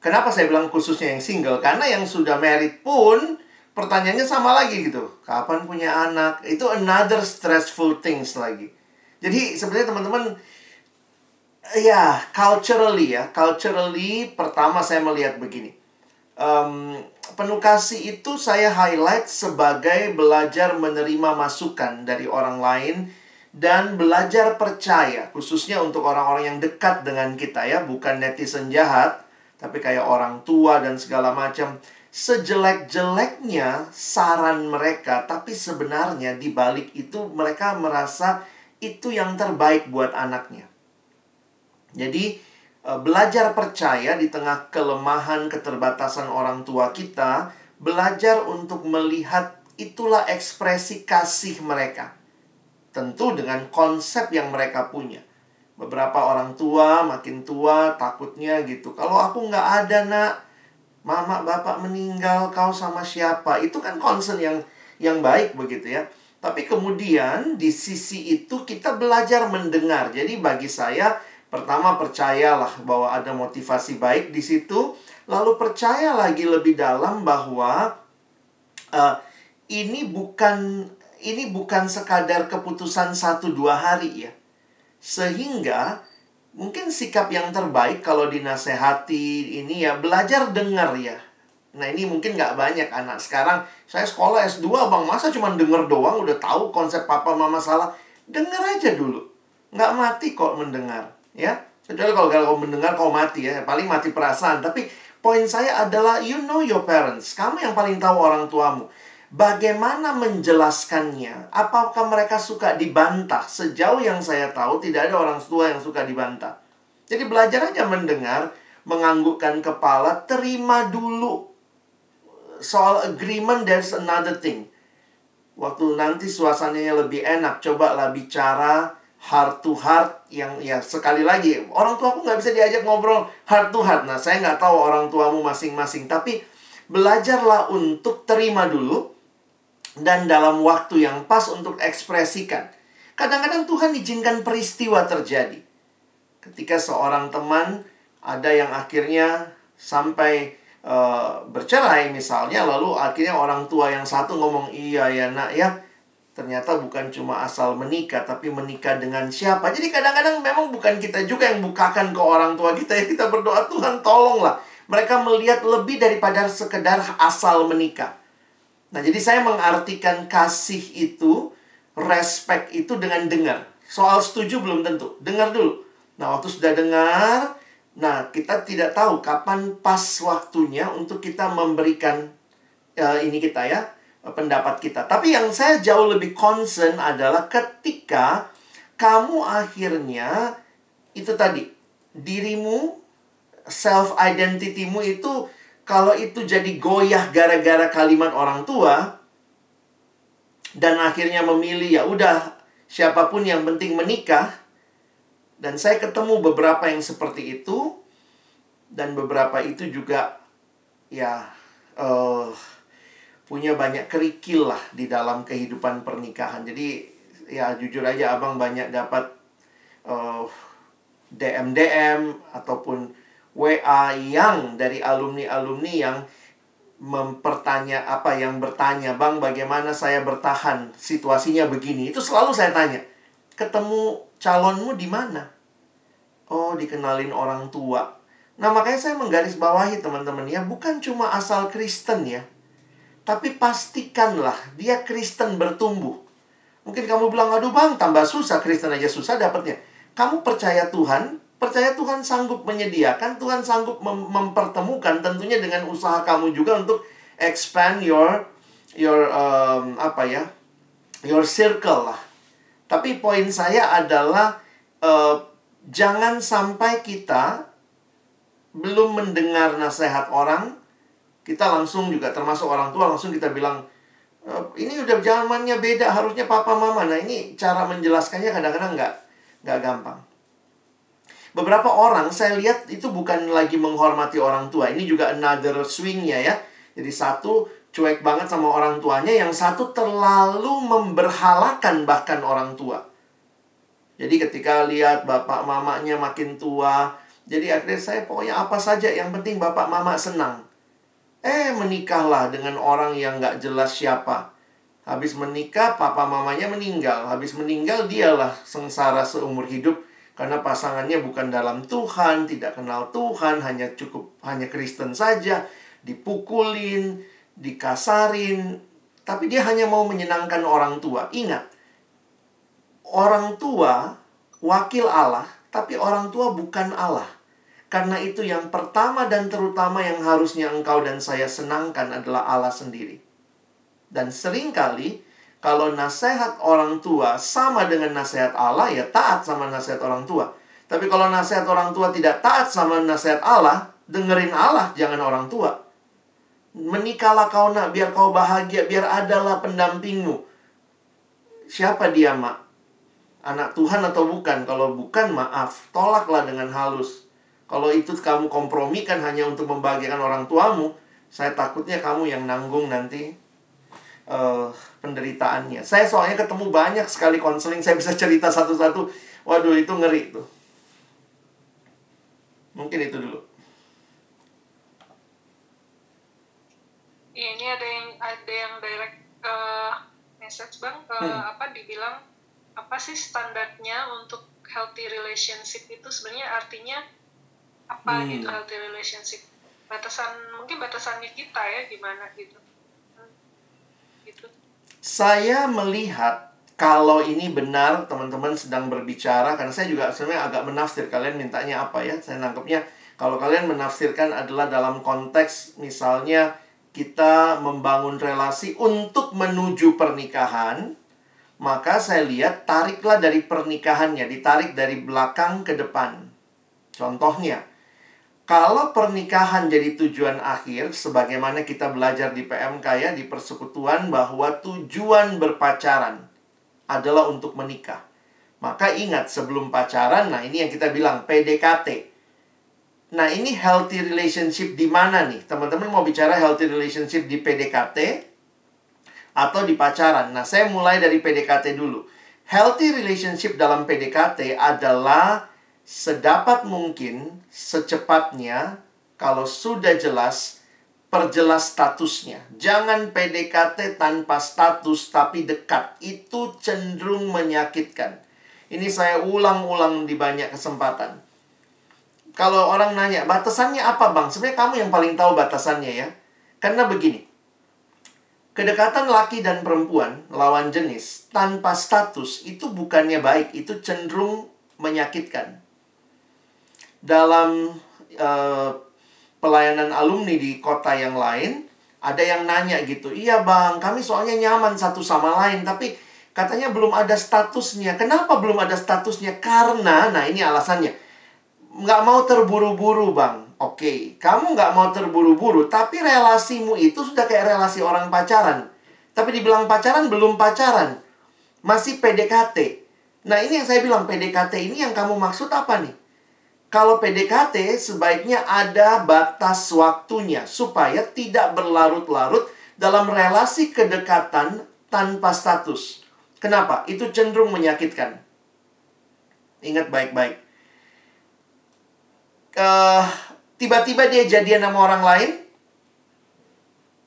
kenapa saya bilang khususnya yang single? Karena yang sudah married pun pertanyaannya sama lagi gitu. Kapan punya anak? Itu another stressful things lagi. Jadi sebenarnya teman-teman ya culturally ya, culturally pertama saya melihat begini. Um, penuh kasih itu saya highlight sebagai belajar menerima masukan dari orang lain dan belajar percaya khususnya untuk orang-orang yang dekat dengan kita ya bukan netizen jahat tapi kayak orang tua dan segala macam. Sejelek-jeleknya saran mereka tapi sebenarnya di balik itu mereka merasa itu yang terbaik buat anaknya. Jadi belajar percaya di tengah kelemahan keterbatasan orang tua kita, belajar untuk melihat itulah ekspresi kasih mereka. Tentu dengan konsep yang mereka punya. Beberapa orang tua makin tua takutnya gitu. Kalau aku nggak ada nak, mama bapak meninggal, kau sama siapa? Itu kan concern yang yang baik begitu ya. Tapi kemudian di sisi itu kita belajar mendengar. Jadi bagi saya Pertama percayalah bahwa ada motivasi baik di situ, lalu percaya lagi lebih dalam bahwa uh, ini bukan ini bukan sekadar keputusan satu dua hari ya. Sehingga mungkin sikap yang terbaik kalau dinasehati ini ya belajar dengar ya. Nah ini mungkin nggak banyak anak sekarang. Saya sekolah S2 bang masa cuma denger doang udah tahu konsep papa mama salah. Dengar aja dulu. Nggak mati kok mendengar ya kecuali kalau kalau mendengar kau mati ya paling mati perasaan. Tapi poin saya adalah you know your parents. Kamu yang paling tahu orang tuamu. Bagaimana menjelaskannya? Apakah mereka suka dibantah? Sejauh yang saya tahu tidak ada orang tua yang suka dibantah. Jadi belajar aja mendengar menganggukkan kepala terima dulu soal agreement there's another thing. Waktu nanti suasananya lebih enak cobalah bicara heart to heart yang ya sekali lagi orang tua aku nggak bisa diajak ngobrol heart to heart. Nah saya nggak tahu orang tuamu masing-masing tapi belajarlah untuk terima dulu dan dalam waktu yang pas untuk ekspresikan. Kadang-kadang Tuhan izinkan peristiwa terjadi. Ketika seorang teman ada yang akhirnya sampai uh, bercerai misalnya lalu akhirnya orang tua yang satu ngomong iya ya nak ya ternyata bukan cuma asal menikah tapi menikah dengan siapa. Jadi kadang-kadang memang bukan kita juga yang bukakan ke orang tua kita ya kita berdoa Tuhan tolonglah. Mereka melihat lebih daripada sekedar asal menikah. Nah, jadi saya mengartikan kasih itu, respect itu dengan dengar. Soal setuju belum tentu. Dengar dulu. Nah, waktu sudah dengar, nah kita tidak tahu kapan pas waktunya untuk kita memberikan uh, ini kita ya pendapat kita. Tapi yang saya jauh lebih concern adalah ketika kamu akhirnya itu tadi dirimu self identitymu itu kalau itu jadi goyah gara-gara kalimat orang tua dan akhirnya memilih ya udah siapa pun yang penting menikah dan saya ketemu beberapa yang seperti itu dan beberapa itu juga ya uh, punya banyak kerikil lah di dalam kehidupan pernikahan. Jadi ya jujur aja abang banyak dapat uh, DM DM ataupun WA yang dari alumni-alumni yang mempertanya apa yang bertanya, "Bang, bagaimana saya bertahan? Situasinya begini." Itu selalu saya tanya. "Ketemu calonmu di mana?" "Oh, dikenalin orang tua." Nah, makanya saya menggarisbawahi teman-teman ya, bukan cuma asal Kristen ya tapi pastikanlah dia Kristen bertumbuh. Mungkin kamu bilang, aduh bang, tambah susah, Kristen aja susah dapatnya. Kamu percaya Tuhan, percaya Tuhan sanggup menyediakan, Tuhan sanggup mem mempertemukan tentunya dengan usaha kamu juga untuk expand your your um, apa ya your circle lah. Tapi poin saya adalah uh, jangan sampai kita belum mendengar nasihat orang, kita langsung juga termasuk orang tua langsung kita bilang e, ini udah zamannya beda harusnya papa mama. Nah ini cara menjelaskannya kadang-kadang nggak nggak gampang. Beberapa orang saya lihat itu bukan lagi menghormati orang tua. Ini juga another swingnya ya. Jadi satu cuek banget sama orang tuanya, yang satu terlalu memberhalakan bahkan orang tua. Jadi ketika lihat bapak mamanya makin tua, jadi akhirnya saya pokoknya apa saja yang penting bapak mama senang. Eh menikahlah dengan orang yang gak jelas siapa. Habis menikah papa mamanya meninggal. Habis meninggal dialah sengsara seumur hidup. Karena pasangannya bukan dalam Tuhan, tidak kenal Tuhan, hanya cukup hanya Kristen saja. Dipukulin, dikasarin. Tapi dia hanya mau menyenangkan orang tua. Ingat, orang tua wakil Allah, tapi orang tua bukan Allah. Karena itu yang pertama dan terutama yang harusnya engkau dan saya senangkan adalah Allah sendiri. Dan sering kali kalau nasihat orang tua sama dengan nasihat Allah, ya taat sama nasihat orang tua. Tapi kalau nasihat orang tua tidak taat sama nasihat Allah, dengerin Allah, jangan orang tua. Menikahlah kau nak, biar kau bahagia, biar adalah pendampingmu. Siapa dia, mak? anak Tuhan atau bukan. Kalau bukan, maaf, tolaklah dengan halus. Kalau itu kamu kompromikan hanya untuk membahagiakan orang tuamu, saya takutnya kamu yang nanggung nanti uh, penderitaannya. Saya soalnya ketemu banyak sekali konseling, saya bisa cerita satu-satu. Waduh, itu ngeri tuh. Mungkin itu dulu. Iya, ini ada yang ada yang direct uh, message bang, uh, hmm. apa dibilang apa sih standarnya untuk healthy relationship itu sebenarnya artinya apa hmm. gitu healthy relationship batasan mungkin batasannya kita ya gimana gitu hmm. gitu saya melihat kalau ini benar teman-teman sedang berbicara karena saya juga sebenarnya agak menafsir kalian mintanya apa ya saya nangkepnya kalau kalian menafsirkan adalah dalam konteks misalnya kita membangun relasi untuk menuju pernikahan maka saya lihat tariklah dari pernikahannya, ditarik dari belakang ke depan. Contohnya, kalau pernikahan jadi tujuan akhir, sebagaimana kita belajar di PMK ya, di persekutuan bahwa tujuan berpacaran adalah untuk menikah. Maka ingat sebelum pacaran, nah ini yang kita bilang PDKT. Nah ini healthy relationship di mana nih? Teman-teman mau bicara healthy relationship di PDKT atau di pacaran. Nah, saya mulai dari PDKT dulu. Healthy relationship dalam PDKT adalah sedapat mungkin, secepatnya, kalau sudah jelas, perjelas statusnya. Jangan PDKT tanpa status tapi dekat. Itu cenderung menyakitkan. Ini saya ulang-ulang di banyak kesempatan. Kalau orang nanya, batasannya apa bang? Sebenarnya kamu yang paling tahu batasannya ya. Karena begini, Kedekatan laki dan perempuan, lawan jenis, tanpa status, itu bukannya baik, itu cenderung menyakitkan. Dalam uh, pelayanan alumni di kota yang lain, ada yang nanya gitu, iya bang, kami soalnya nyaman satu sama lain, tapi katanya belum ada statusnya. Kenapa belum ada statusnya? Karena, nah ini alasannya, nggak mau terburu-buru bang. Oke, okay, kamu nggak mau terburu-buru, tapi relasimu itu sudah kayak relasi orang pacaran. Tapi dibilang pacaran, belum pacaran. Masih PDKT. Nah, ini yang saya bilang, PDKT ini yang kamu maksud apa nih? Kalau PDKT, sebaiknya ada batas waktunya, supaya tidak berlarut-larut dalam relasi kedekatan tanpa status. Kenapa? Itu cenderung menyakitkan. Ingat baik-baik. Uh, tiba-tiba dia jadian sama orang lain,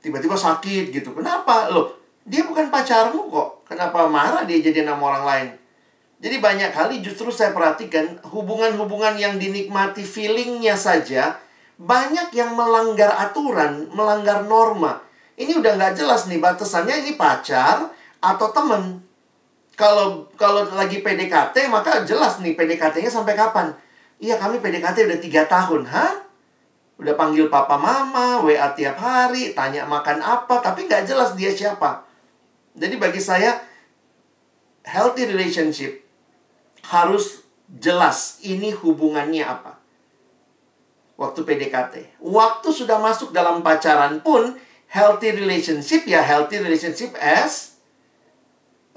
tiba-tiba sakit gitu. Kenapa? Loh, dia bukan pacarmu kok. Kenapa marah dia jadian sama orang lain? Jadi banyak kali justru saya perhatikan hubungan-hubungan yang dinikmati feelingnya saja banyak yang melanggar aturan, melanggar norma. Ini udah nggak jelas nih batasannya ini pacar atau temen. Kalau kalau lagi PDKT maka jelas nih PDKT-nya sampai kapan. Iya kami PDKT udah tiga tahun, hah? Udah panggil papa mama, WA tiap hari, tanya makan apa, tapi nggak jelas dia siapa. Jadi bagi saya, healthy relationship harus jelas ini hubungannya apa. waktu PDKT. Waktu sudah masuk dalam pacaran pun healthy relationship ya healthy relationship as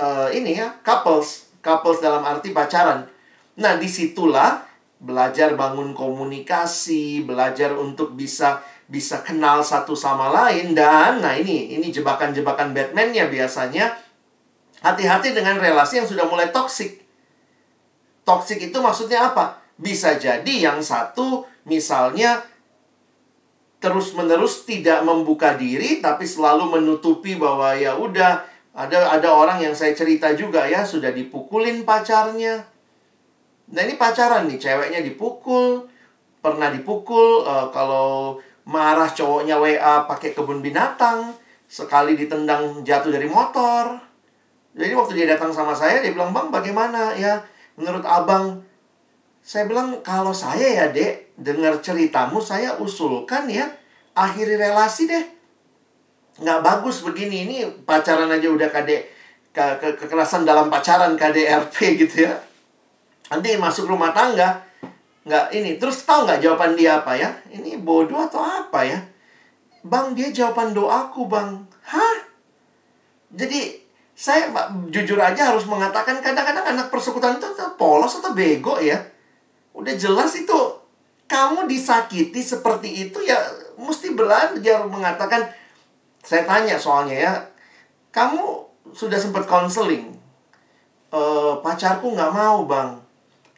uh, ini ya couples, couples dalam arti pacaran. Nah, di situlah belajar bangun komunikasi, belajar untuk bisa bisa kenal satu sama lain dan nah ini ini jebakan-jebakan Batman ya biasanya hati-hati dengan relasi yang sudah mulai toksik. Toksik itu maksudnya apa? Bisa jadi yang satu misalnya terus-menerus tidak membuka diri tapi selalu menutupi bahwa ya udah ada ada orang yang saya cerita juga ya sudah dipukulin pacarnya. Nah ini pacaran nih ceweknya dipukul, pernah dipukul uh, kalau marah cowoknya WA pakai kebun binatang, sekali ditendang jatuh dari motor. Jadi waktu dia datang sama saya dia bilang, "Bang, bagaimana ya menurut Abang saya bilang, kalau saya ya dek, dengar ceritamu, saya usulkan ya, akhiri relasi deh. Nggak bagus begini, ini pacaran aja udah kade, ke, ke, kekerasan dalam pacaran KDRP gitu ya. Nanti masuk rumah tangga, nggak ini. Terus tahu nggak jawaban dia apa ya? Ini bodoh atau apa ya? Bang, dia jawaban doaku, bang. Hah? Jadi, saya jujur aja harus mengatakan kadang-kadang anak persekutuan itu polos atau bego ya. Udah jelas itu kamu disakiti seperti itu ya mesti belajar mengatakan saya tanya soalnya ya kamu sudah sempat konseling e, pacarku nggak mau bang.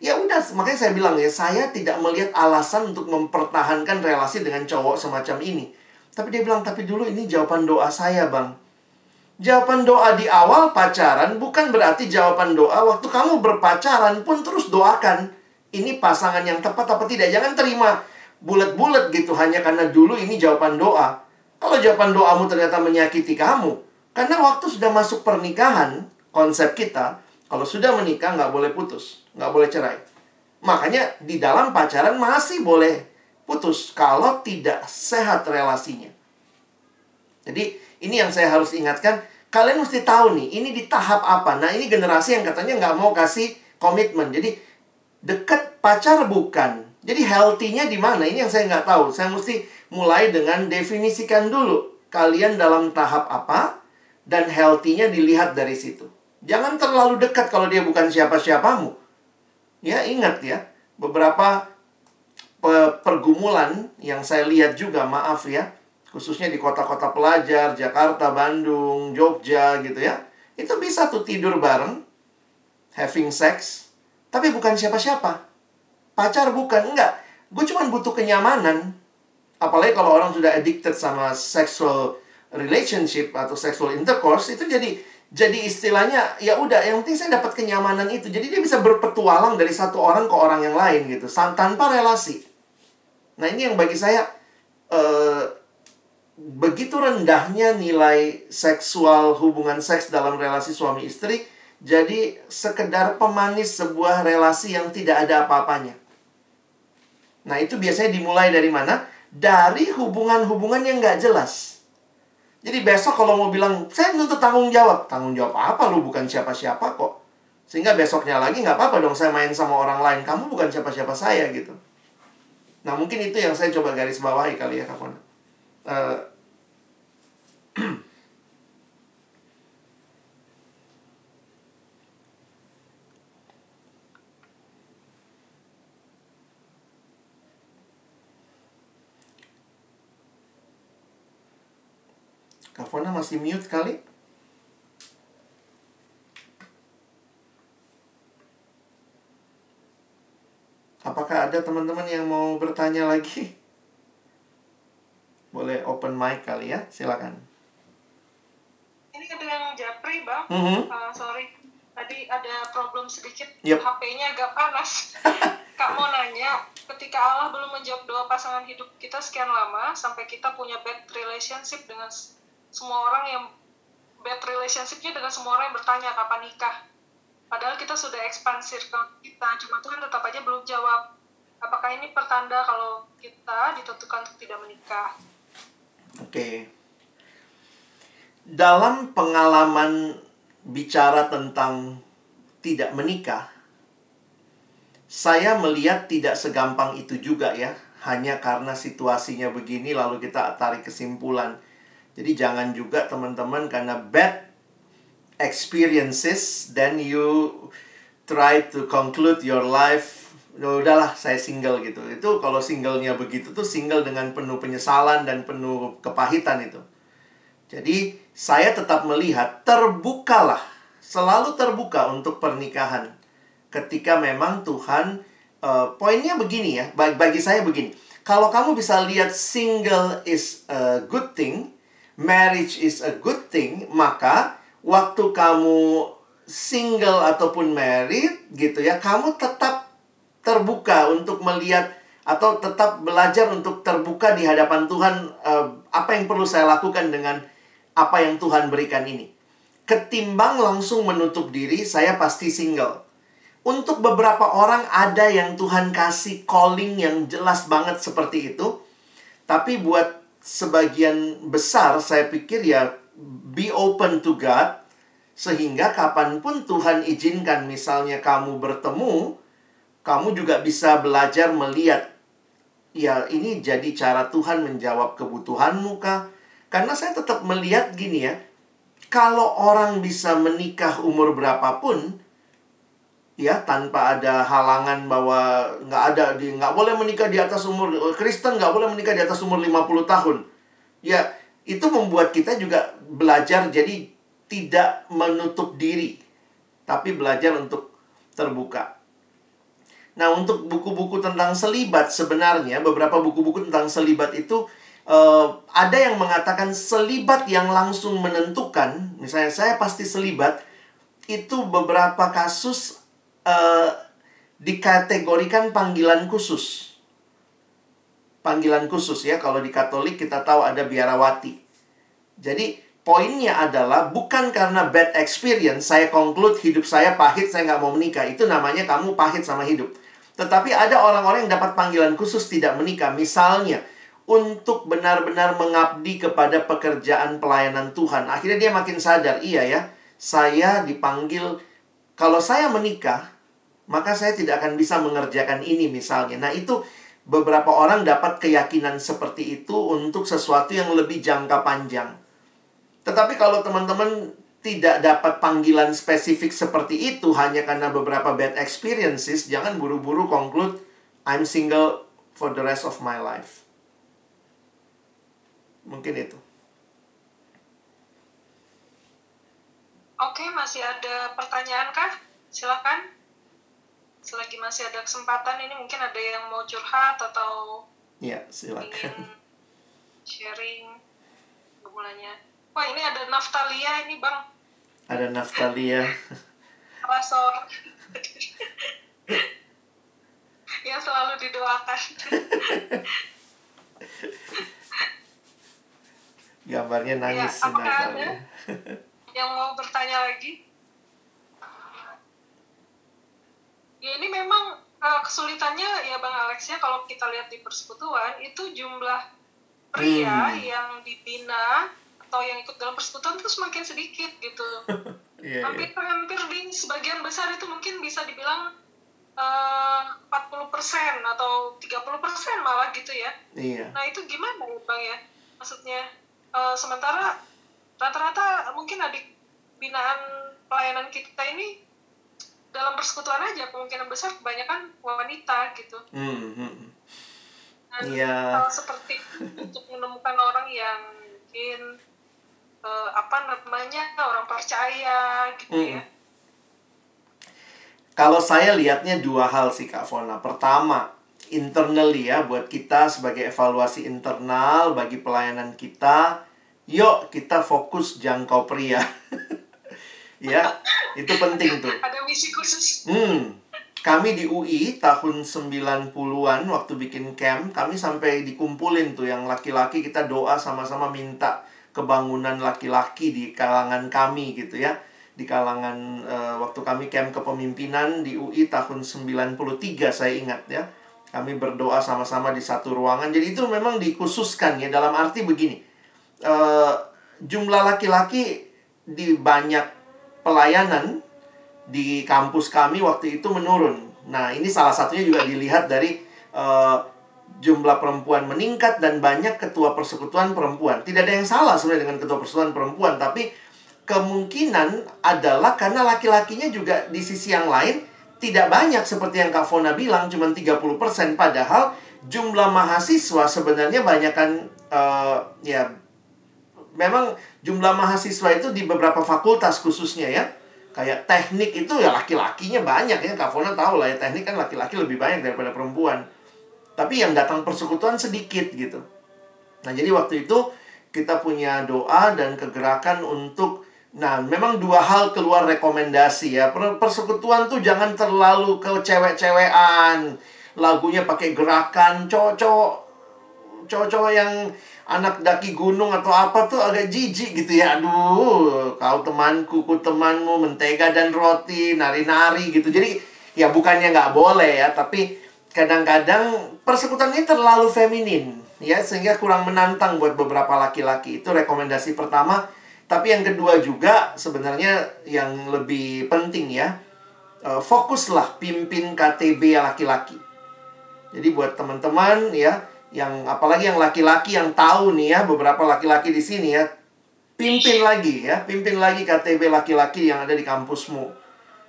Ya udah makanya saya bilang ya saya tidak melihat alasan untuk mempertahankan relasi dengan cowok semacam ini. Tapi dia bilang tapi dulu ini jawaban doa saya bang jawaban doa di awal pacaran bukan berarti jawaban doa waktu kamu berpacaran pun terus doakan ini pasangan yang tepat apa tidak. Jangan terima bulat-bulat gitu hanya karena dulu ini jawaban doa. Kalau jawaban doamu ternyata menyakiti kamu, karena waktu sudah masuk pernikahan, konsep kita, kalau sudah menikah nggak boleh putus, nggak boleh cerai. Makanya di dalam pacaran masih boleh putus kalau tidak sehat relasinya. Jadi ini yang saya harus ingatkan, kalian mesti tahu nih, ini di tahap apa. Nah ini generasi yang katanya nggak mau kasih komitmen. Jadi dekat pacar bukan. Jadi healthy-nya di mana? Ini yang saya nggak tahu. Saya mesti mulai dengan definisikan dulu. Kalian dalam tahap apa? Dan healthy-nya dilihat dari situ. Jangan terlalu dekat kalau dia bukan siapa-siapamu. Ya, ingat ya. Beberapa pergumulan yang saya lihat juga, maaf ya. Khususnya di kota-kota pelajar, Jakarta, Bandung, Jogja gitu ya. Itu bisa tuh tidur bareng, having sex, tapi bukan siapa-siapa. Pacar bukan, enggak. Gue cuma butuh kenyamanan. Apalagi kalau orang sudah addicted sama sexual relationship atau sexual intercourse itu jadi jadi istilahnya ya udah yang penting saya dapat kenyamanan itu. Jadi dia bisa berpetualang dari satu orang ke orang yang lain gitu tanpa relasi. Nah, ini yang bagi saya uh, begitu rendahnya nilai seksual hubungan seks dalam relasi suami istri jadi sekedar pemanis sebuah relasi yang tidak ada apa-apanya. Nah itu biasanya dimulai dari mana? Dari hubungan-hubungan yang nggak jelas. Jadi besok kalau mau bilang, saya nuntut tanggung jawab. Tanggung jawab apa? Lu bukan siapa-siapa kok. Sehingga besoknya lagi nggak apa-apa dong saya main sama orang lain. Kamu bukan siapa-siapa saya gitu. Nah mungkin itu yang saya coba garis bawahi kali ya Kak Uh, Kavona masih mute kali? Apakah ada teman-teman yang mau bertanya lagi? Boleh open mic kali ya, silakan. Ini yang Japri, Bang. Mm -hmm. uh, sorry, tadi ada problem sedikit. Yep. HP-nya agak panas. Kak mau nanya, ketika Allah belum menjawab doa pasangan hidup kita sekian lama, sampai kita punya bad relationship dengan semua orang yang bad relationshipnya dengan semua orang yang bertanya kapan nikah padahal kita sudah ekspansir ke kita cuma Tuhan tetap aja belum jawab apakah ini pertanda kalau kita ditentukan untuk tidak menikah oke okay. dalam pengalaman bicara tentang tidak menikah saya melihat tidak segampang itu juga ya hanya karena situasinya begini lalu kita tarik kesimpulan. Jadi jangan juga teman-teman karena bad experiences then you try to conclude your life udahlah saya single gitu. Itu kalau singlenya begitu tuh single dengan penuh penyesalan dan penuh kepahitan itu. Jadi saya tetap melihat terbukalah, selalu terbuka untuk pernikahan. Ketika memang Tuhan uh, poinnya begini ya, bagi, bagi saya begini. Kalau kamu bisa lihat single is a good thing, marriage is a good thing, maka waktu kamu single ataupun married gitu ya, kamu tetap terbuka untuk melihat atau tetap belajar untuk terbuka di hadapan Tuhan uh, apa yang perlu saya lakukan dengan apa yang Tuhan berikan ini. Ketimbang langsung menutup diri, saya pasti single. Untuk beberapa orang ada yang Tuhan kasih calling yang jelas banget seperti itu. Tapi buat sebagian besar saya pikir ya be open to God sehingga kapan pun Tuhan izinkan misalnya kamu bertemu kamu juga bisa belajar melihat ya ini jadi cara Tuhan menjawab kebutuhanmu kah? Karena saya tetap melihat gini ya kalau orang bisa menikah umur berapapun ya tanpa ada halangan bahwa nggak ada di nggak boleh menikah di atas umur Kristen nggak boleh menikah di atas umur 50 tahun. Ya itu membuat kita juga belajar jadi tidak menutup diri tapi belajar untuk terbuka nah untuk buku-buku tentang selibat sebenarnya beberapa buku-buku tentang selibat itu uh, ada yang mengatakan selibat yang langsung menentukan misalnya saya pasti selibat itu beberapa kasus uh, dikategorikan panggilan khusus. Panggilan khusus ya, kalau di Katolik kita tahu ada biarawati. Jadi poinnya adalah bukan karena bad experience saya conclude hidup saya pahit saya nggak mau menikah itu namanya kamu pahit sama hidup tetapi ada orang-orang yang dapat panggilan khusus tidak menikah misalnya untuk benar-benar mengabdi kepada pekerjaan pelayanan Tuhan akhirnya dia makin sadar iya ya saya dipanggil kalau saya menikah maka saya tidak akan bisa mengerjakan ini misalnya. Nah, itu beberapa orang dapat keyakinan seperti itu untuk sesuatu yang lebih jangka panjang. Tetapi kalau teman-teman tidak dapat panggilan spesifik seperti itu hanya karena beberapa bad experiences, jangan buru-buru conclude I'm single for the rest of my life. Mungkin itu. Oke, masih ada pertanyaan kah? Silakan selagi masih ada kesempatan ini mungkin ada yang mau curhat atau ya silakan sharing mulanya wah ini ada Naftalia ini bang ada Naftalia Rasor yang selalu didoakan. Gambarnya nangis ya, apakah ada yang mau bertanya lagi? Ya ini memang uh, kesulitannya ya bang Alex ya kalau kita lihat di persekutuan itu jumlah pria hmm. yang dibina atau yang ikut dalam persekutuan itu semakin sedikit gitu yeah, hampir yeah. hampir di sebagian besar itu mungkin bisa dibilang eh, puluh persen atau 30% malah gitu ya yeah. nah itu gimana ya bang ya maksudnya uh, sementara rata-rata mungkin adik binaan pelayanan kita ini dalam persekutuan aja kemungkinan besar kebanyakan wanita gitu. Hmm. hmm. Dan yeah. hal seperti untuk menemukan orang yang mungkin uh, apa namanya orang percaya gitu hmm. ya. Kalau saya lihatnya dua hal sih Kak Fona. Pertama, internally ya buat kita sebagai evaluasi internal bagi pelayanan kita, yuk kita fokus jangkau pria. ya itu penting tuh ada misi khusus hmm kami di UI tahun 90-an waktu bikin camp kami sampai dikumpulin tuh yang laki-laki kita doa sama-sama minta kebangunan laki-laki di kalangan kami gitu ya. Di kalangan uh, waktu kami camp kepemimpinan di UI tahun 93 saya ingat ya. Kami berdoa sama-sama di satu ruangan. Jadi itu memang dikhususkan ya dalam arti begini. Uh, jumlah laki-laki di banyak pelayanan di kampus kami waktu itu menurun. Nah, ini salah satunya juga dilihat dari uh, jumlah perempuan meningkat dan banyak ketua persekutuan perempuan. Tidak ada yang salah sebenarnya dengan ketua persekutuan perempuan, tapi kemungkinan adalah karena laki-lakinya juga di sisi yang lain tidak banyak seperti yang Kak Fona bilang cuma 30% padahal jumlah mahasiswa sebenarnya banyak kan uh, ya memang jumlah mahasiswa itu di beberapa fakultas khususnya ya. Kayak teknik itu ya laki-lakinya banyak ya Kak Fona tahu lah ya teknik kan laki-laki lebih banyak daripada perempuan tapi yang datang persekutuan sedikit gitu nah jadi waktu itu kita punya doa dan kegerakan untuk nah memang dua hal keluar rekomendasi ya persekutuan tuh jangan terlalu ke cewek-cewekan lagunya pakai gerakan cowok-cowok cowok-cowok yang anak daki gunung atau apa tuh agak jijik gitu ya. Aduh, kau temanku, ku temanmu, mentega dan roti, nari-nari gitu. Jadi ya bukannya nggak boleh ya, tapi kadang-kadang persekutuan ini terlalu feminin ya sehingga kurang menantang buat beberapa laki-laki. Itu rekomendasi pertama. Tapi yang kedua juga sebenarnya yang lebih penting ya. Eh, fokuslah pimpin KTB laki-laki. Jadi buat teman-teman ya, yang apalagi yang laki-laki yang tahu nih ya beberapa laki-laki di sini ya pimpin lagi ya pimpin lagi KTB laki-laki yang ada di kampusmu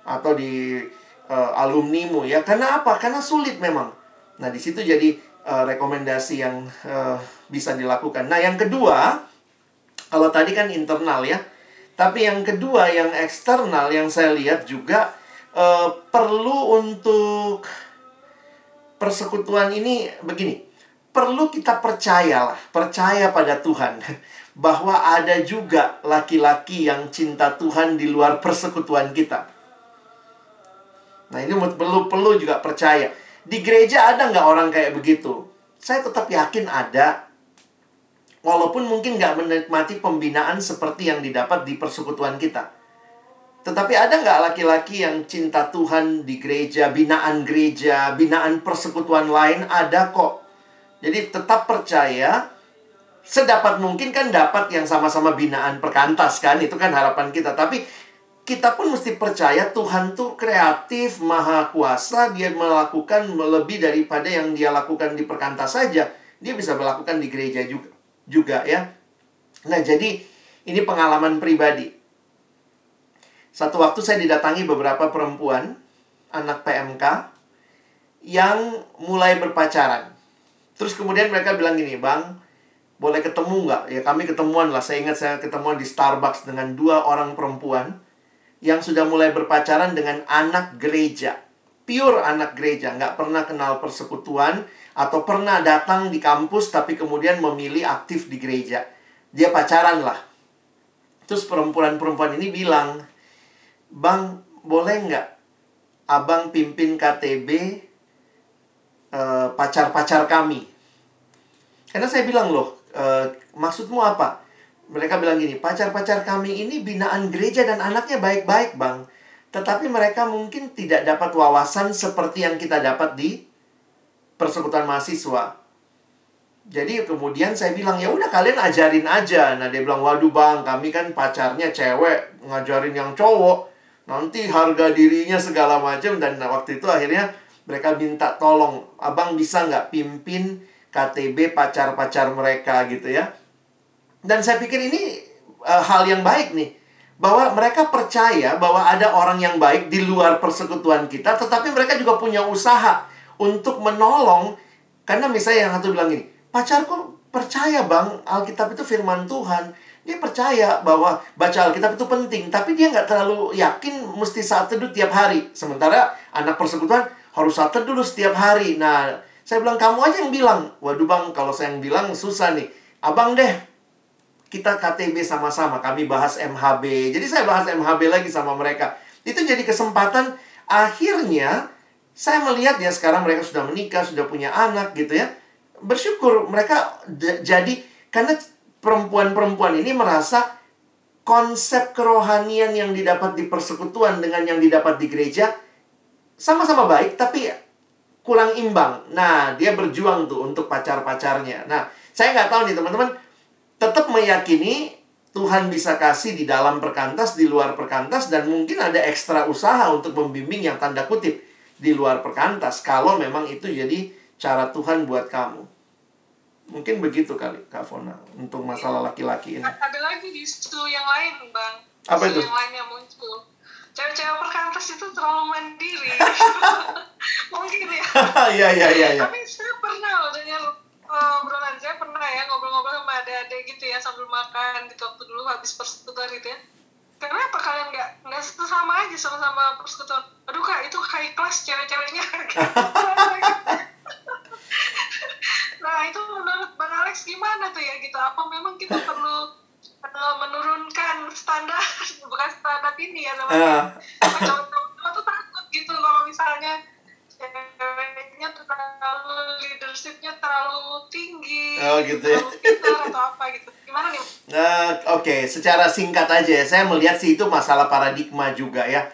atau di uh, alumnimu ya. Karena apa? Karena sulit memang. Nah di situ jadi uh, rekomendasi yang uh, bisa dilakukan. Nah yang kedua kalau tadi kan internal ya tapi yang kedua yang eksternal yang saya lihat juga uh, perlu untuk persekutuan ini begini. Perlu kita percayalah, percaya pada Tuhan bahwa ada juga laki-laki yang cinta Tuhan di luar persekutuan kita. Nah ini perlu perlu juga percaya. Di gereja ada nggak orang kayak begitu? Saya tetap yakin ada. Walaupun mungkin nggak menikmati pembinaan seperti yang didapat di persekutuan kita. Tetapi ada nggak laki-laki yang cinta Tuhan di gereja, binaan gereja, binaan persekutuan lain? Ada kok. Jadi tetap percaya sedapat mungkin kan dapat yang sama-sama binaan perkantas kan itu kan harapan kita tapi kita pun mesti percaya Tuhan tuh kreatif, maha kuasa, dia melakukan lebih daripada yang dia lakukan di perkantas saja. Dia bisa melakukan di gereja juga juga ya. Nah, jadi ini pengalaman pribadi. Satu waktu saya didatangi beberapa perempuan anak PMK yang mulai berpacaran. Terus kemudian mereka bilang gini, Bang, boleh ketemu nggak? Ya kami ketemuan lah. Saya ingat saya ketemuan di Starbucks dengan dua orang perempuan yang sudah mulai berpacaran dengan anak gereja. Pure anak gereja, nggak pernah kenal persekutuan atau pernah datang di kampus tapi kemudian memilih aktif di gereja. Dia pacaran lah. Terus perempuan-perempuan ini bilang, Bang, boleh nggak abang pimpin KTB uh, pacar-pacar kami. Karena saya bilang loh, uh, maksudmu apa? Mereka bilang gini, pacar-pacar kami ini binaan gereja dan anaknya baik-baik bang. Tetapi mereka mungkin tidak dapat wawasan seperti yang kita dapat di persekutuan mahasiswa. Jadi kemudian saya bilang ya udah kalian ajarin aja. Nah dia bilang waduh bang kami kan pacarnya cewek ngajarin yang cowok nanti harga dirinya segala macam dan waktu itu akhirnya mereka minta tolong, abang bisa nggak pimpin KTB pacar-pacar mereka gitu ya. Dan saya pikir ini uh, hal yang baik nih. Bahwa mereka percaya bahwa ada orang yang baik di luar persekutuan kita, tetapi mereka juga punya usaha untuk menolong. Karena misalnya yang satu bilang gini, pacarku percaya bang, Alkitab itu firman Tuhan. Dia percaya bahwa baca Alkitab itu penting, tapi dia nggak terlalu yakin mesti saat teduh tiap hari. Sementara anak persekutuan, harus saat dulu setiap hari. Nah, saya bilang kamu aja yang bilang. Waduh bang, kalau saya yang bilang susah nih. Abang deh, kita KTB sama-sama. Kami bahas MHB. Jadi saya bahas MHB lagi sama mereka. Itu jadi kesempatan akhirnya saya melihat ya sekarang mereka sudah menikah, sudah punya anak gitu ya. Bersyukur mereka jadi karena perempuan-perempuan ini merasa konsep kerohanian yang didapat di persekutuan dengan yang didapat di gereja sama-sama baik tapi kurang imbang. Nah, dia berjuang tuh untuk pacar-pacarnya. Nah, saya nggak tahu nih teman-teman, tetap meyakini Tuhan bisa kasih di dalam perkantas, di luar perkantas, dan mungkin ada ekstra usaha untuk membimbing yang tanda kutip di luar perkantas. Kalau memang itu jadi cara Tuhan buat kamu. Mungkin begitu kali Kak Fona untuk masalah laki-laki ini. Ada lagi di situ yang lain, Bang. Apa itu? Yang lain yang muncul. Cewek-cewek perkantas itu terlalu mandiri. Mungkin ya. Iya iya iya iya. Tapi saya pernah uh, obrolan saya pernah ya ngobrol-ngobrol sama adik-adik gitu ya sambil makan gitu waktu dulu habis persekutuan gitu ya. Kenapa kalian nggak nggak sama aja sama-sama persekutuan? Aduh kak itu high class cewek-ceweknya. nah itu menurut bang Alex gimana tuh ya gitu? Apa memang kita perlu uh, menurunkan standar bukan standar ini ya namanya? Ah. Cowok-cowok tuh takut gitu kalau misalnya terlalu leadershipnya terlalu tinggi Oh, gitu ya. terlalu atau apa gitu gimana nih Nah, oke, secara singkat aja ya, saya melihat sih itu masalah paradigma juga ya.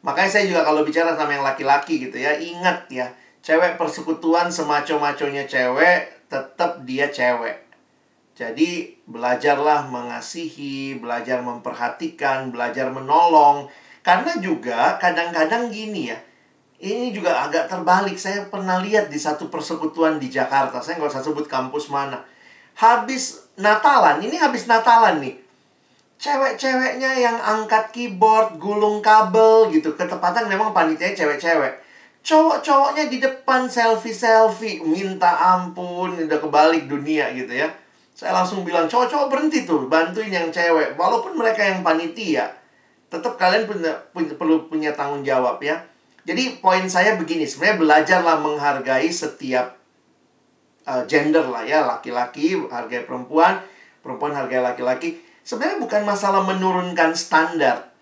Makanya saya juga kalau bicara sama yang laki-laki gitu ya, ingat ya, cewek persekutuan semaco-maconya cewek, tetap dia cewek. Jadi, belajarlah mengasihi, belajar memperhatikan, belajar menolong. Karena juga kadang-kadang gini ya, ini juga agak terbalik. Saya pernah lihat di satu persekutuan di Jakarta. Saya nggak usah sebut kampus mana. Habis Natalan, ini habis Natalan nih. Cewek-ceweknya yang angkat keyboard, gulung kabel gitu. Ketepatan memang panitia cewek-cewek. Cowok-cowoknya di depan selfie-selfie. Minta ampun, udah kebalik dunia gitu ya. Saya langsung bilang, cowok-cowok berhenti tuh, bantuin yang cewek. Walaupun mereka yang panitia, tetap kalian punya, punya, perlu punya tanggung jawab ya. Jadi poin saya begini, sebenarnya belajarlah menghargai setiap uh, gender lah ya, laki-laki hargai perempuan, perempuan hargai laki-laki. Sebenarnya bukan masalah menurunkan standar,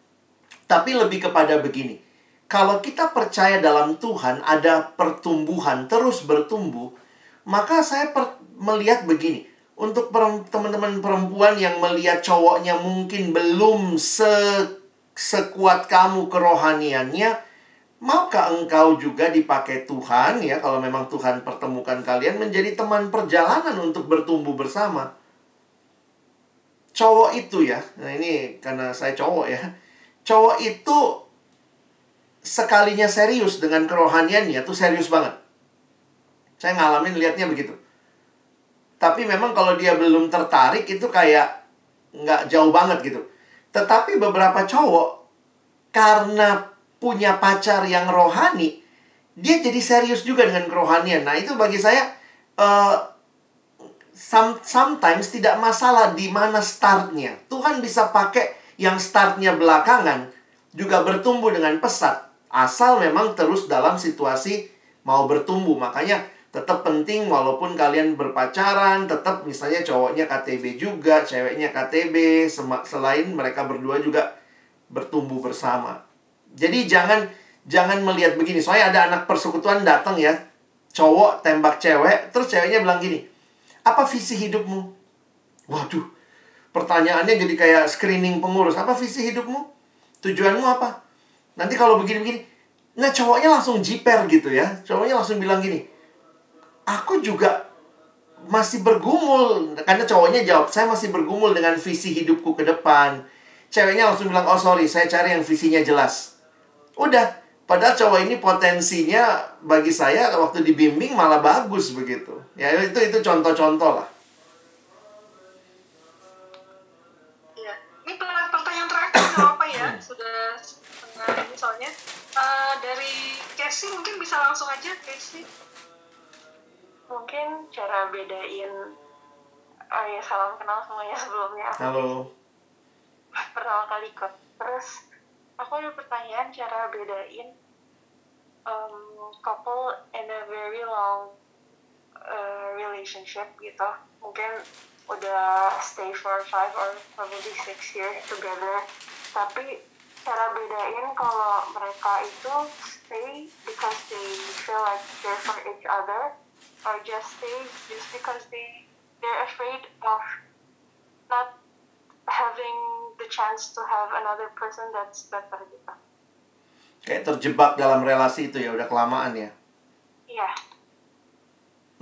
tapi lebih kepada begini. Kalau kita percaya dalam Tuhan ada pertumbuhan terus bertumbuh, maka saya per- melihat begini. Untuk teman-teman perempuan yang melihat cowoknya mungkin belum se sekuat kamu kerohaniannya, Maukah engkau juga dipakai Tuhan ya kalau memang Tuhan pertemukan kalian menjadi teman perjalanan untuk bertumbuh bersama? Cowok itu ya, nah ini karena saya cowok ya. Cowok itu sekalinya serius dengan kerohaniannya tuh serius banget. Saya ngalamin lihatnya begitu. Tapi memang kalau dia belum tertarik itu kayak nggak jauh banget gitu. Tetapi beberapa cowok karena punya pacar yang rohani, dia jadi serius juga dengan kerohanian. Nah, itu bagi saya uh, some, sometimes tidak masalah di mana startnya. Tuhan bisa pakai yang startnya belakangan juga bertumbuh dengan pesat. Asal memang terus dalam situasi mau bertumbuh. Makanya tetap penting walaupun kalian berpacaran, tetap misalnya cowoknya KTB juga, ceweknya KTB, selain mereka berdua juga bertumbuh bersama. Jadi jangan jangan melihat begini. Soalnya ada anak persekutuan datang ya, cowok tembak cewek, terus ceweknya bilang gini, apa visi hidupmu? Waduh, pertanyaannya jadi kayak screening pengurus. Apa visi hidupmu? Tujuanmu apa? Nanti kalau begini-begini, nah cowoknya langsung jiper gitu ya. Cowoknya langsung bilang gini, aku juga masih bergumul. Karena cowoknya jawab, saya masih bergumul dengan visi hidupku ke depan. Ceweknya langsung bilang, oh sorry, saya cari yang visinya jelas. Udah, padahal cowok ini potensinya bagi saya waktu dibimbing malah bagus begitu. Ya itu itu contoh-contoh lah. Iya, ini pertanyaan terakhir apa ya, sudah setengah ini soalnya. Uh, dari Casey mungkin bisa langsung aja Casey. Mungkin cara bedain Oh ya, salam kenal semuanya sebelumnya. Halo. Pertama kali kok. Terus aku ada pertanyaan cara bedain um, couple in a very long uh, relationship gitu. Mungkin udah stay for five or probably six years together. Tapi cara bedain kalau mereka itu stay because they feel like they're for each other or just stay just because they they're afraid of not having the chance to have another person that's better gitu. Kayak terjebak dalam relasi itu ya udah kelamaan ya. Iya.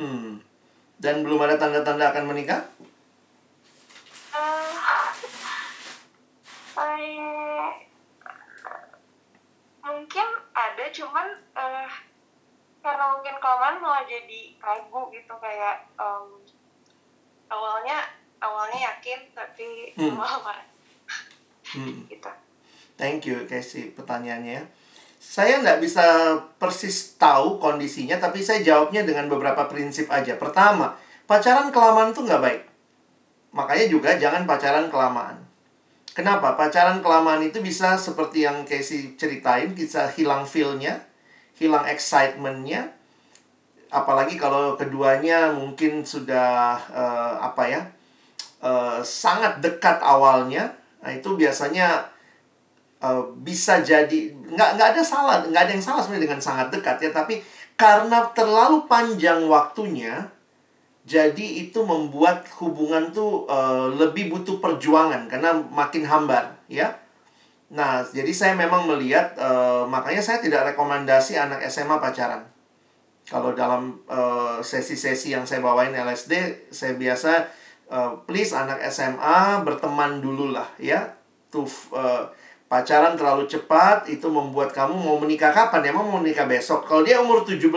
Hmm. Dan belum ada tanda-tanda akan menikah? Uh, I, mungkin ada cuman uh, karena mungkin kelamaan malah jadi ragu gitu kayak um, awalnya awalnya yakin tapi Hmm. lama-lama Hmm. gitu Thank you, Casey, pertanyaannya. Saya nggak bisa persis tahu kondisinya, tapi saya jawabnya dengan beberapa prinsip aja. Pertama, pacaran kelamaan tuh nggak baik. Makanya juga jangan pacaran kelamaan. Kenapa? Pacaran kelamaan itu bisa seperti yang Casey ceritain, bisa hilang feel-nya, hilang excitement-nya. Apalagi kalau keduanya mungkin sudah eh, apa ya, eh, sangat dekat awalnya. Nah itu biasanya Uh, bisa jadi nggak nggak ada salah nggak ada yang salah sebenarnya dengan sangat dekat ya tapi karena terlalu panjang waktunya jadi itu membuat hubungan tuh uh, lebih butuh perjuangan karena makin hambar ya. Nah jadi saya memang melihat uh, makanya saya tidak rekomendasi anak SMA pacaran. Kalau dalam uh, sesi-sesi yang saya bawain LSD saya biasa uh, please anak SMA berteman dulu lah ya tuh uh, pacaran terlalu cepat itu membuat kamu mau menikah kapan? Emang mau menikah besok? Kalau dia umur 17,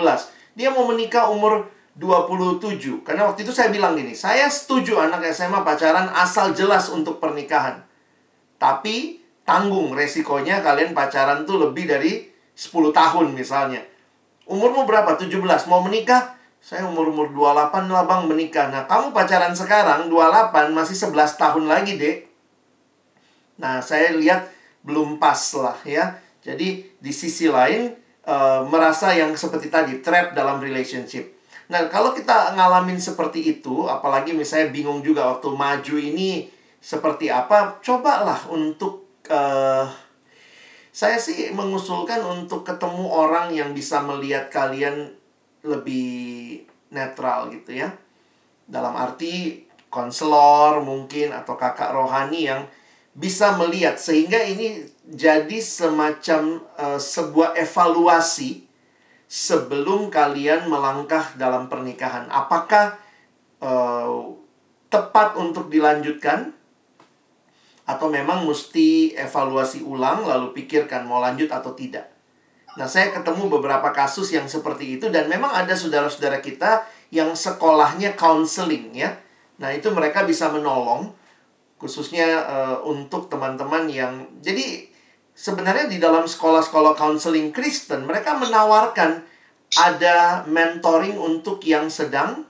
dia mau menikah umur 27. Karena waktu itu saya bilang gini, saya setuju anak SMA pacaran asal jelas untuk pernikahan. Tapi tanggung resikonya kalian pacaran tuh lebih dari 10 tahun misalnya. Umurmu berapa? 17. Mau menikah? Saya umur-umur 28 lah bang menikah. Nah kamu pacaran sekarang 28 masih 11 tahun lagi dek. Nah saya lihat belum pas lah ya. Jadi di sisi lain uh, merasa yang seperti tadi trap dalam relationship. Nah kalau kita ngalamin seperti itu, apalagi misalnya bingung juga waktu maju ini seperti apa, cobalah untuk uh, saya sih mengusulkan untuk ketemu orang yang bisa melihat kalian lebih netral gitu ya. Dalam arti konselor mungkin atau kakak rohani yang bisa melihat sehingga ini jadi semacam uh, sebuah evaluasi sebelum kalian melangkah dalam pernikahan. Apakah uh, tepat untuk dilanjutkan atau memang mesti evaluasi ulang lalu pikirkan mau lanjut atau tidak. Nah, saya ketemu beberapa kasus yang seperti itu dan memang ada saudara-saudara kita yang sekolahnya counseling ya. Nah, itu mereka bisa menolong khususnya uh, untuk teman-teman yang jadi sebenarnya di dalam sekolah-sekolah counseling Kristen mereka menawarkan ada mentoring untuk yang sedang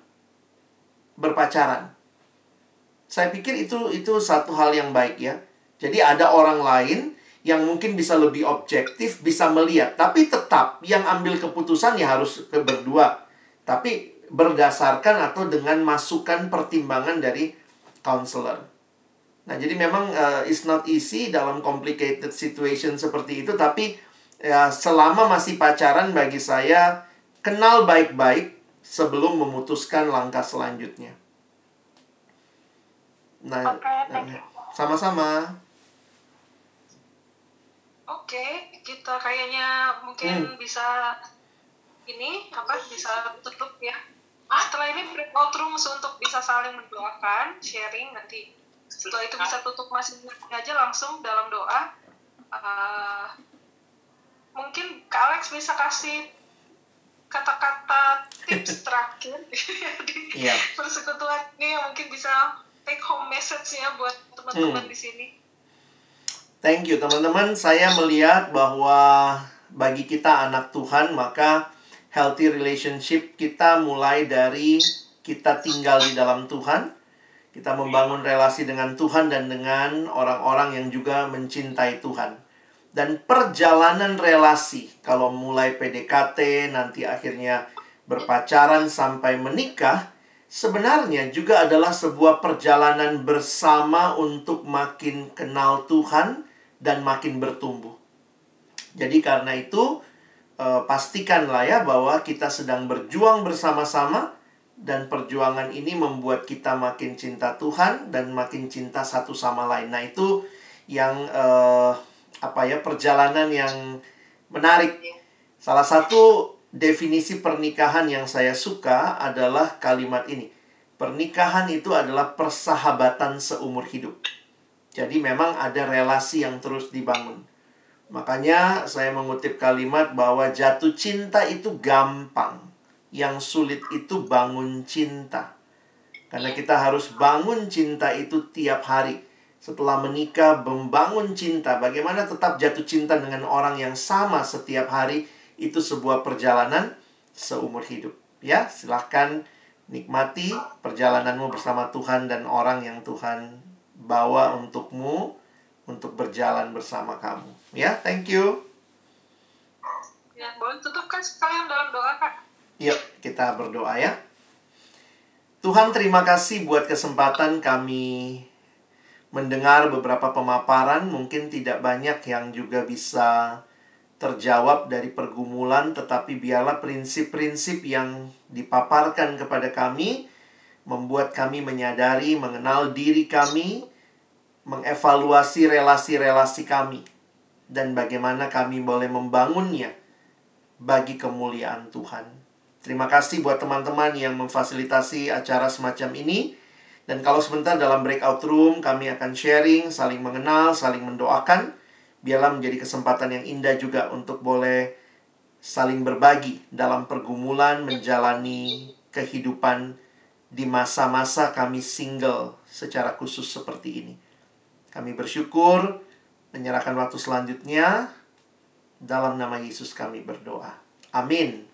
berpacaran. Saya pikir itu itu satu hal yang baik ya. Jadi ada orang lain yang mungkin bisa lebih objektif, bisa melihat, tapi tetap yang ambil keputusan ya harus berdua. Tapi berdasarkan atau dengan masukan pertimbangan dari counselor. Nah, jadi memang uh, it's not easy dalam complicated situation seperti itu, tapi ya selama masih pacaran bagi saya kenal baik-baik sebelum memutuskan langkah selanjutnya. Nah, okay, sama-sama. Oke, okay, kita kayaknya mungkin hmm. bisa ini apa bisa tutup ya. Setelah ini breakout rooms untuk bisa saling mendoakan, sharing nanti setelah itu bisa tutup masing-masing aja langsung dalam doa uh, mungkin Kak Alex bisa kasih kata-kata tips terakhir di yeah. persekutuan ini yang mungkin bisa take home message-nya buat teman-teman hmm. di sini. Thank you teman-teman. Saya melihat bahwa bagi kita anak Tuhan maka healthy relationship kita mulai dari kita tinggal di dalam Tuhan kita membangun relasi dengan Tuhan dan dengan orang-orang yang juga mencintai Tuhan. Dan perjalanan relasi, kalau mulai PDKT, nanti akhirnya berpacaran sampai menikah, sebenarnya juga adalah sebuah perjalanan bersama untuk makin kenal Tuhan dan makin bertumbuh. Jadi karena itu, eh, pastikanlah ya bahwa kita sedang berjuang bersama-sama dan perjuangan ini membuat kita makin cinta Tuhan dan makin cinta satu sama lain. Nah, itu yang uh, apa ya perjalanan yang menarik. Salah satu definisi pernikahan yang saya suka adalah kalimat ini. Pernikahan itu adalah persahabatan seumur hidup. Jadi memang ada relasi yang terus dibangun. Makanya saya mengutip kalimat bahwa jatuh cinta itu gampang. Yang sulit itu bangun cinta. Karena kita harus bangun cinta itu tiap hari. Setelah menikah, membangun cinta. Bagaimana tetap jatuh cinta dengan orang yang sama setiap hari. Itu sebuah perjalanan seumur hidup. Ya, silahkan nikmati perjalananmu bersama Tuhan dan orang yang Tuhan bawa untukmu untuk berjalan bersama kamu. Ya, thank you. Ya, boleh tutupkan sekalian dalam doa, Kak. Yuk, kita berdoa ya. Tuhan terima kasih buat kesempatan kami mendengar beberapa pemaparan. Mungkin tidak banyak yang juga bisa terjawab dari pergumulan, tetapi biarlah prinsip-prinsip yang dipaparkan kepada kami membuat kami menyadari, mengenal diri kami, mengevaluasi relasi-relasi kami, dan bagaimana kami boleh membangunnya bagi kemuliaan Tuhan. Terima kasih buat teman-teman yang memfasilitasi acara semacam ini. Dan kalau sebentar dalam breakout room kami akan sharing, saling mengenal, saling mendoakan biarlah menjadi kesempatan yang indah juga untuk boleh saling berbagi dalam pergumulan menjalani kehidupan di masa-masa kami single secara khusus seperti ini. Kami bersyukur menyerahkan waktu selanjutnya dalam nama Yesus kami berdoa. Amin.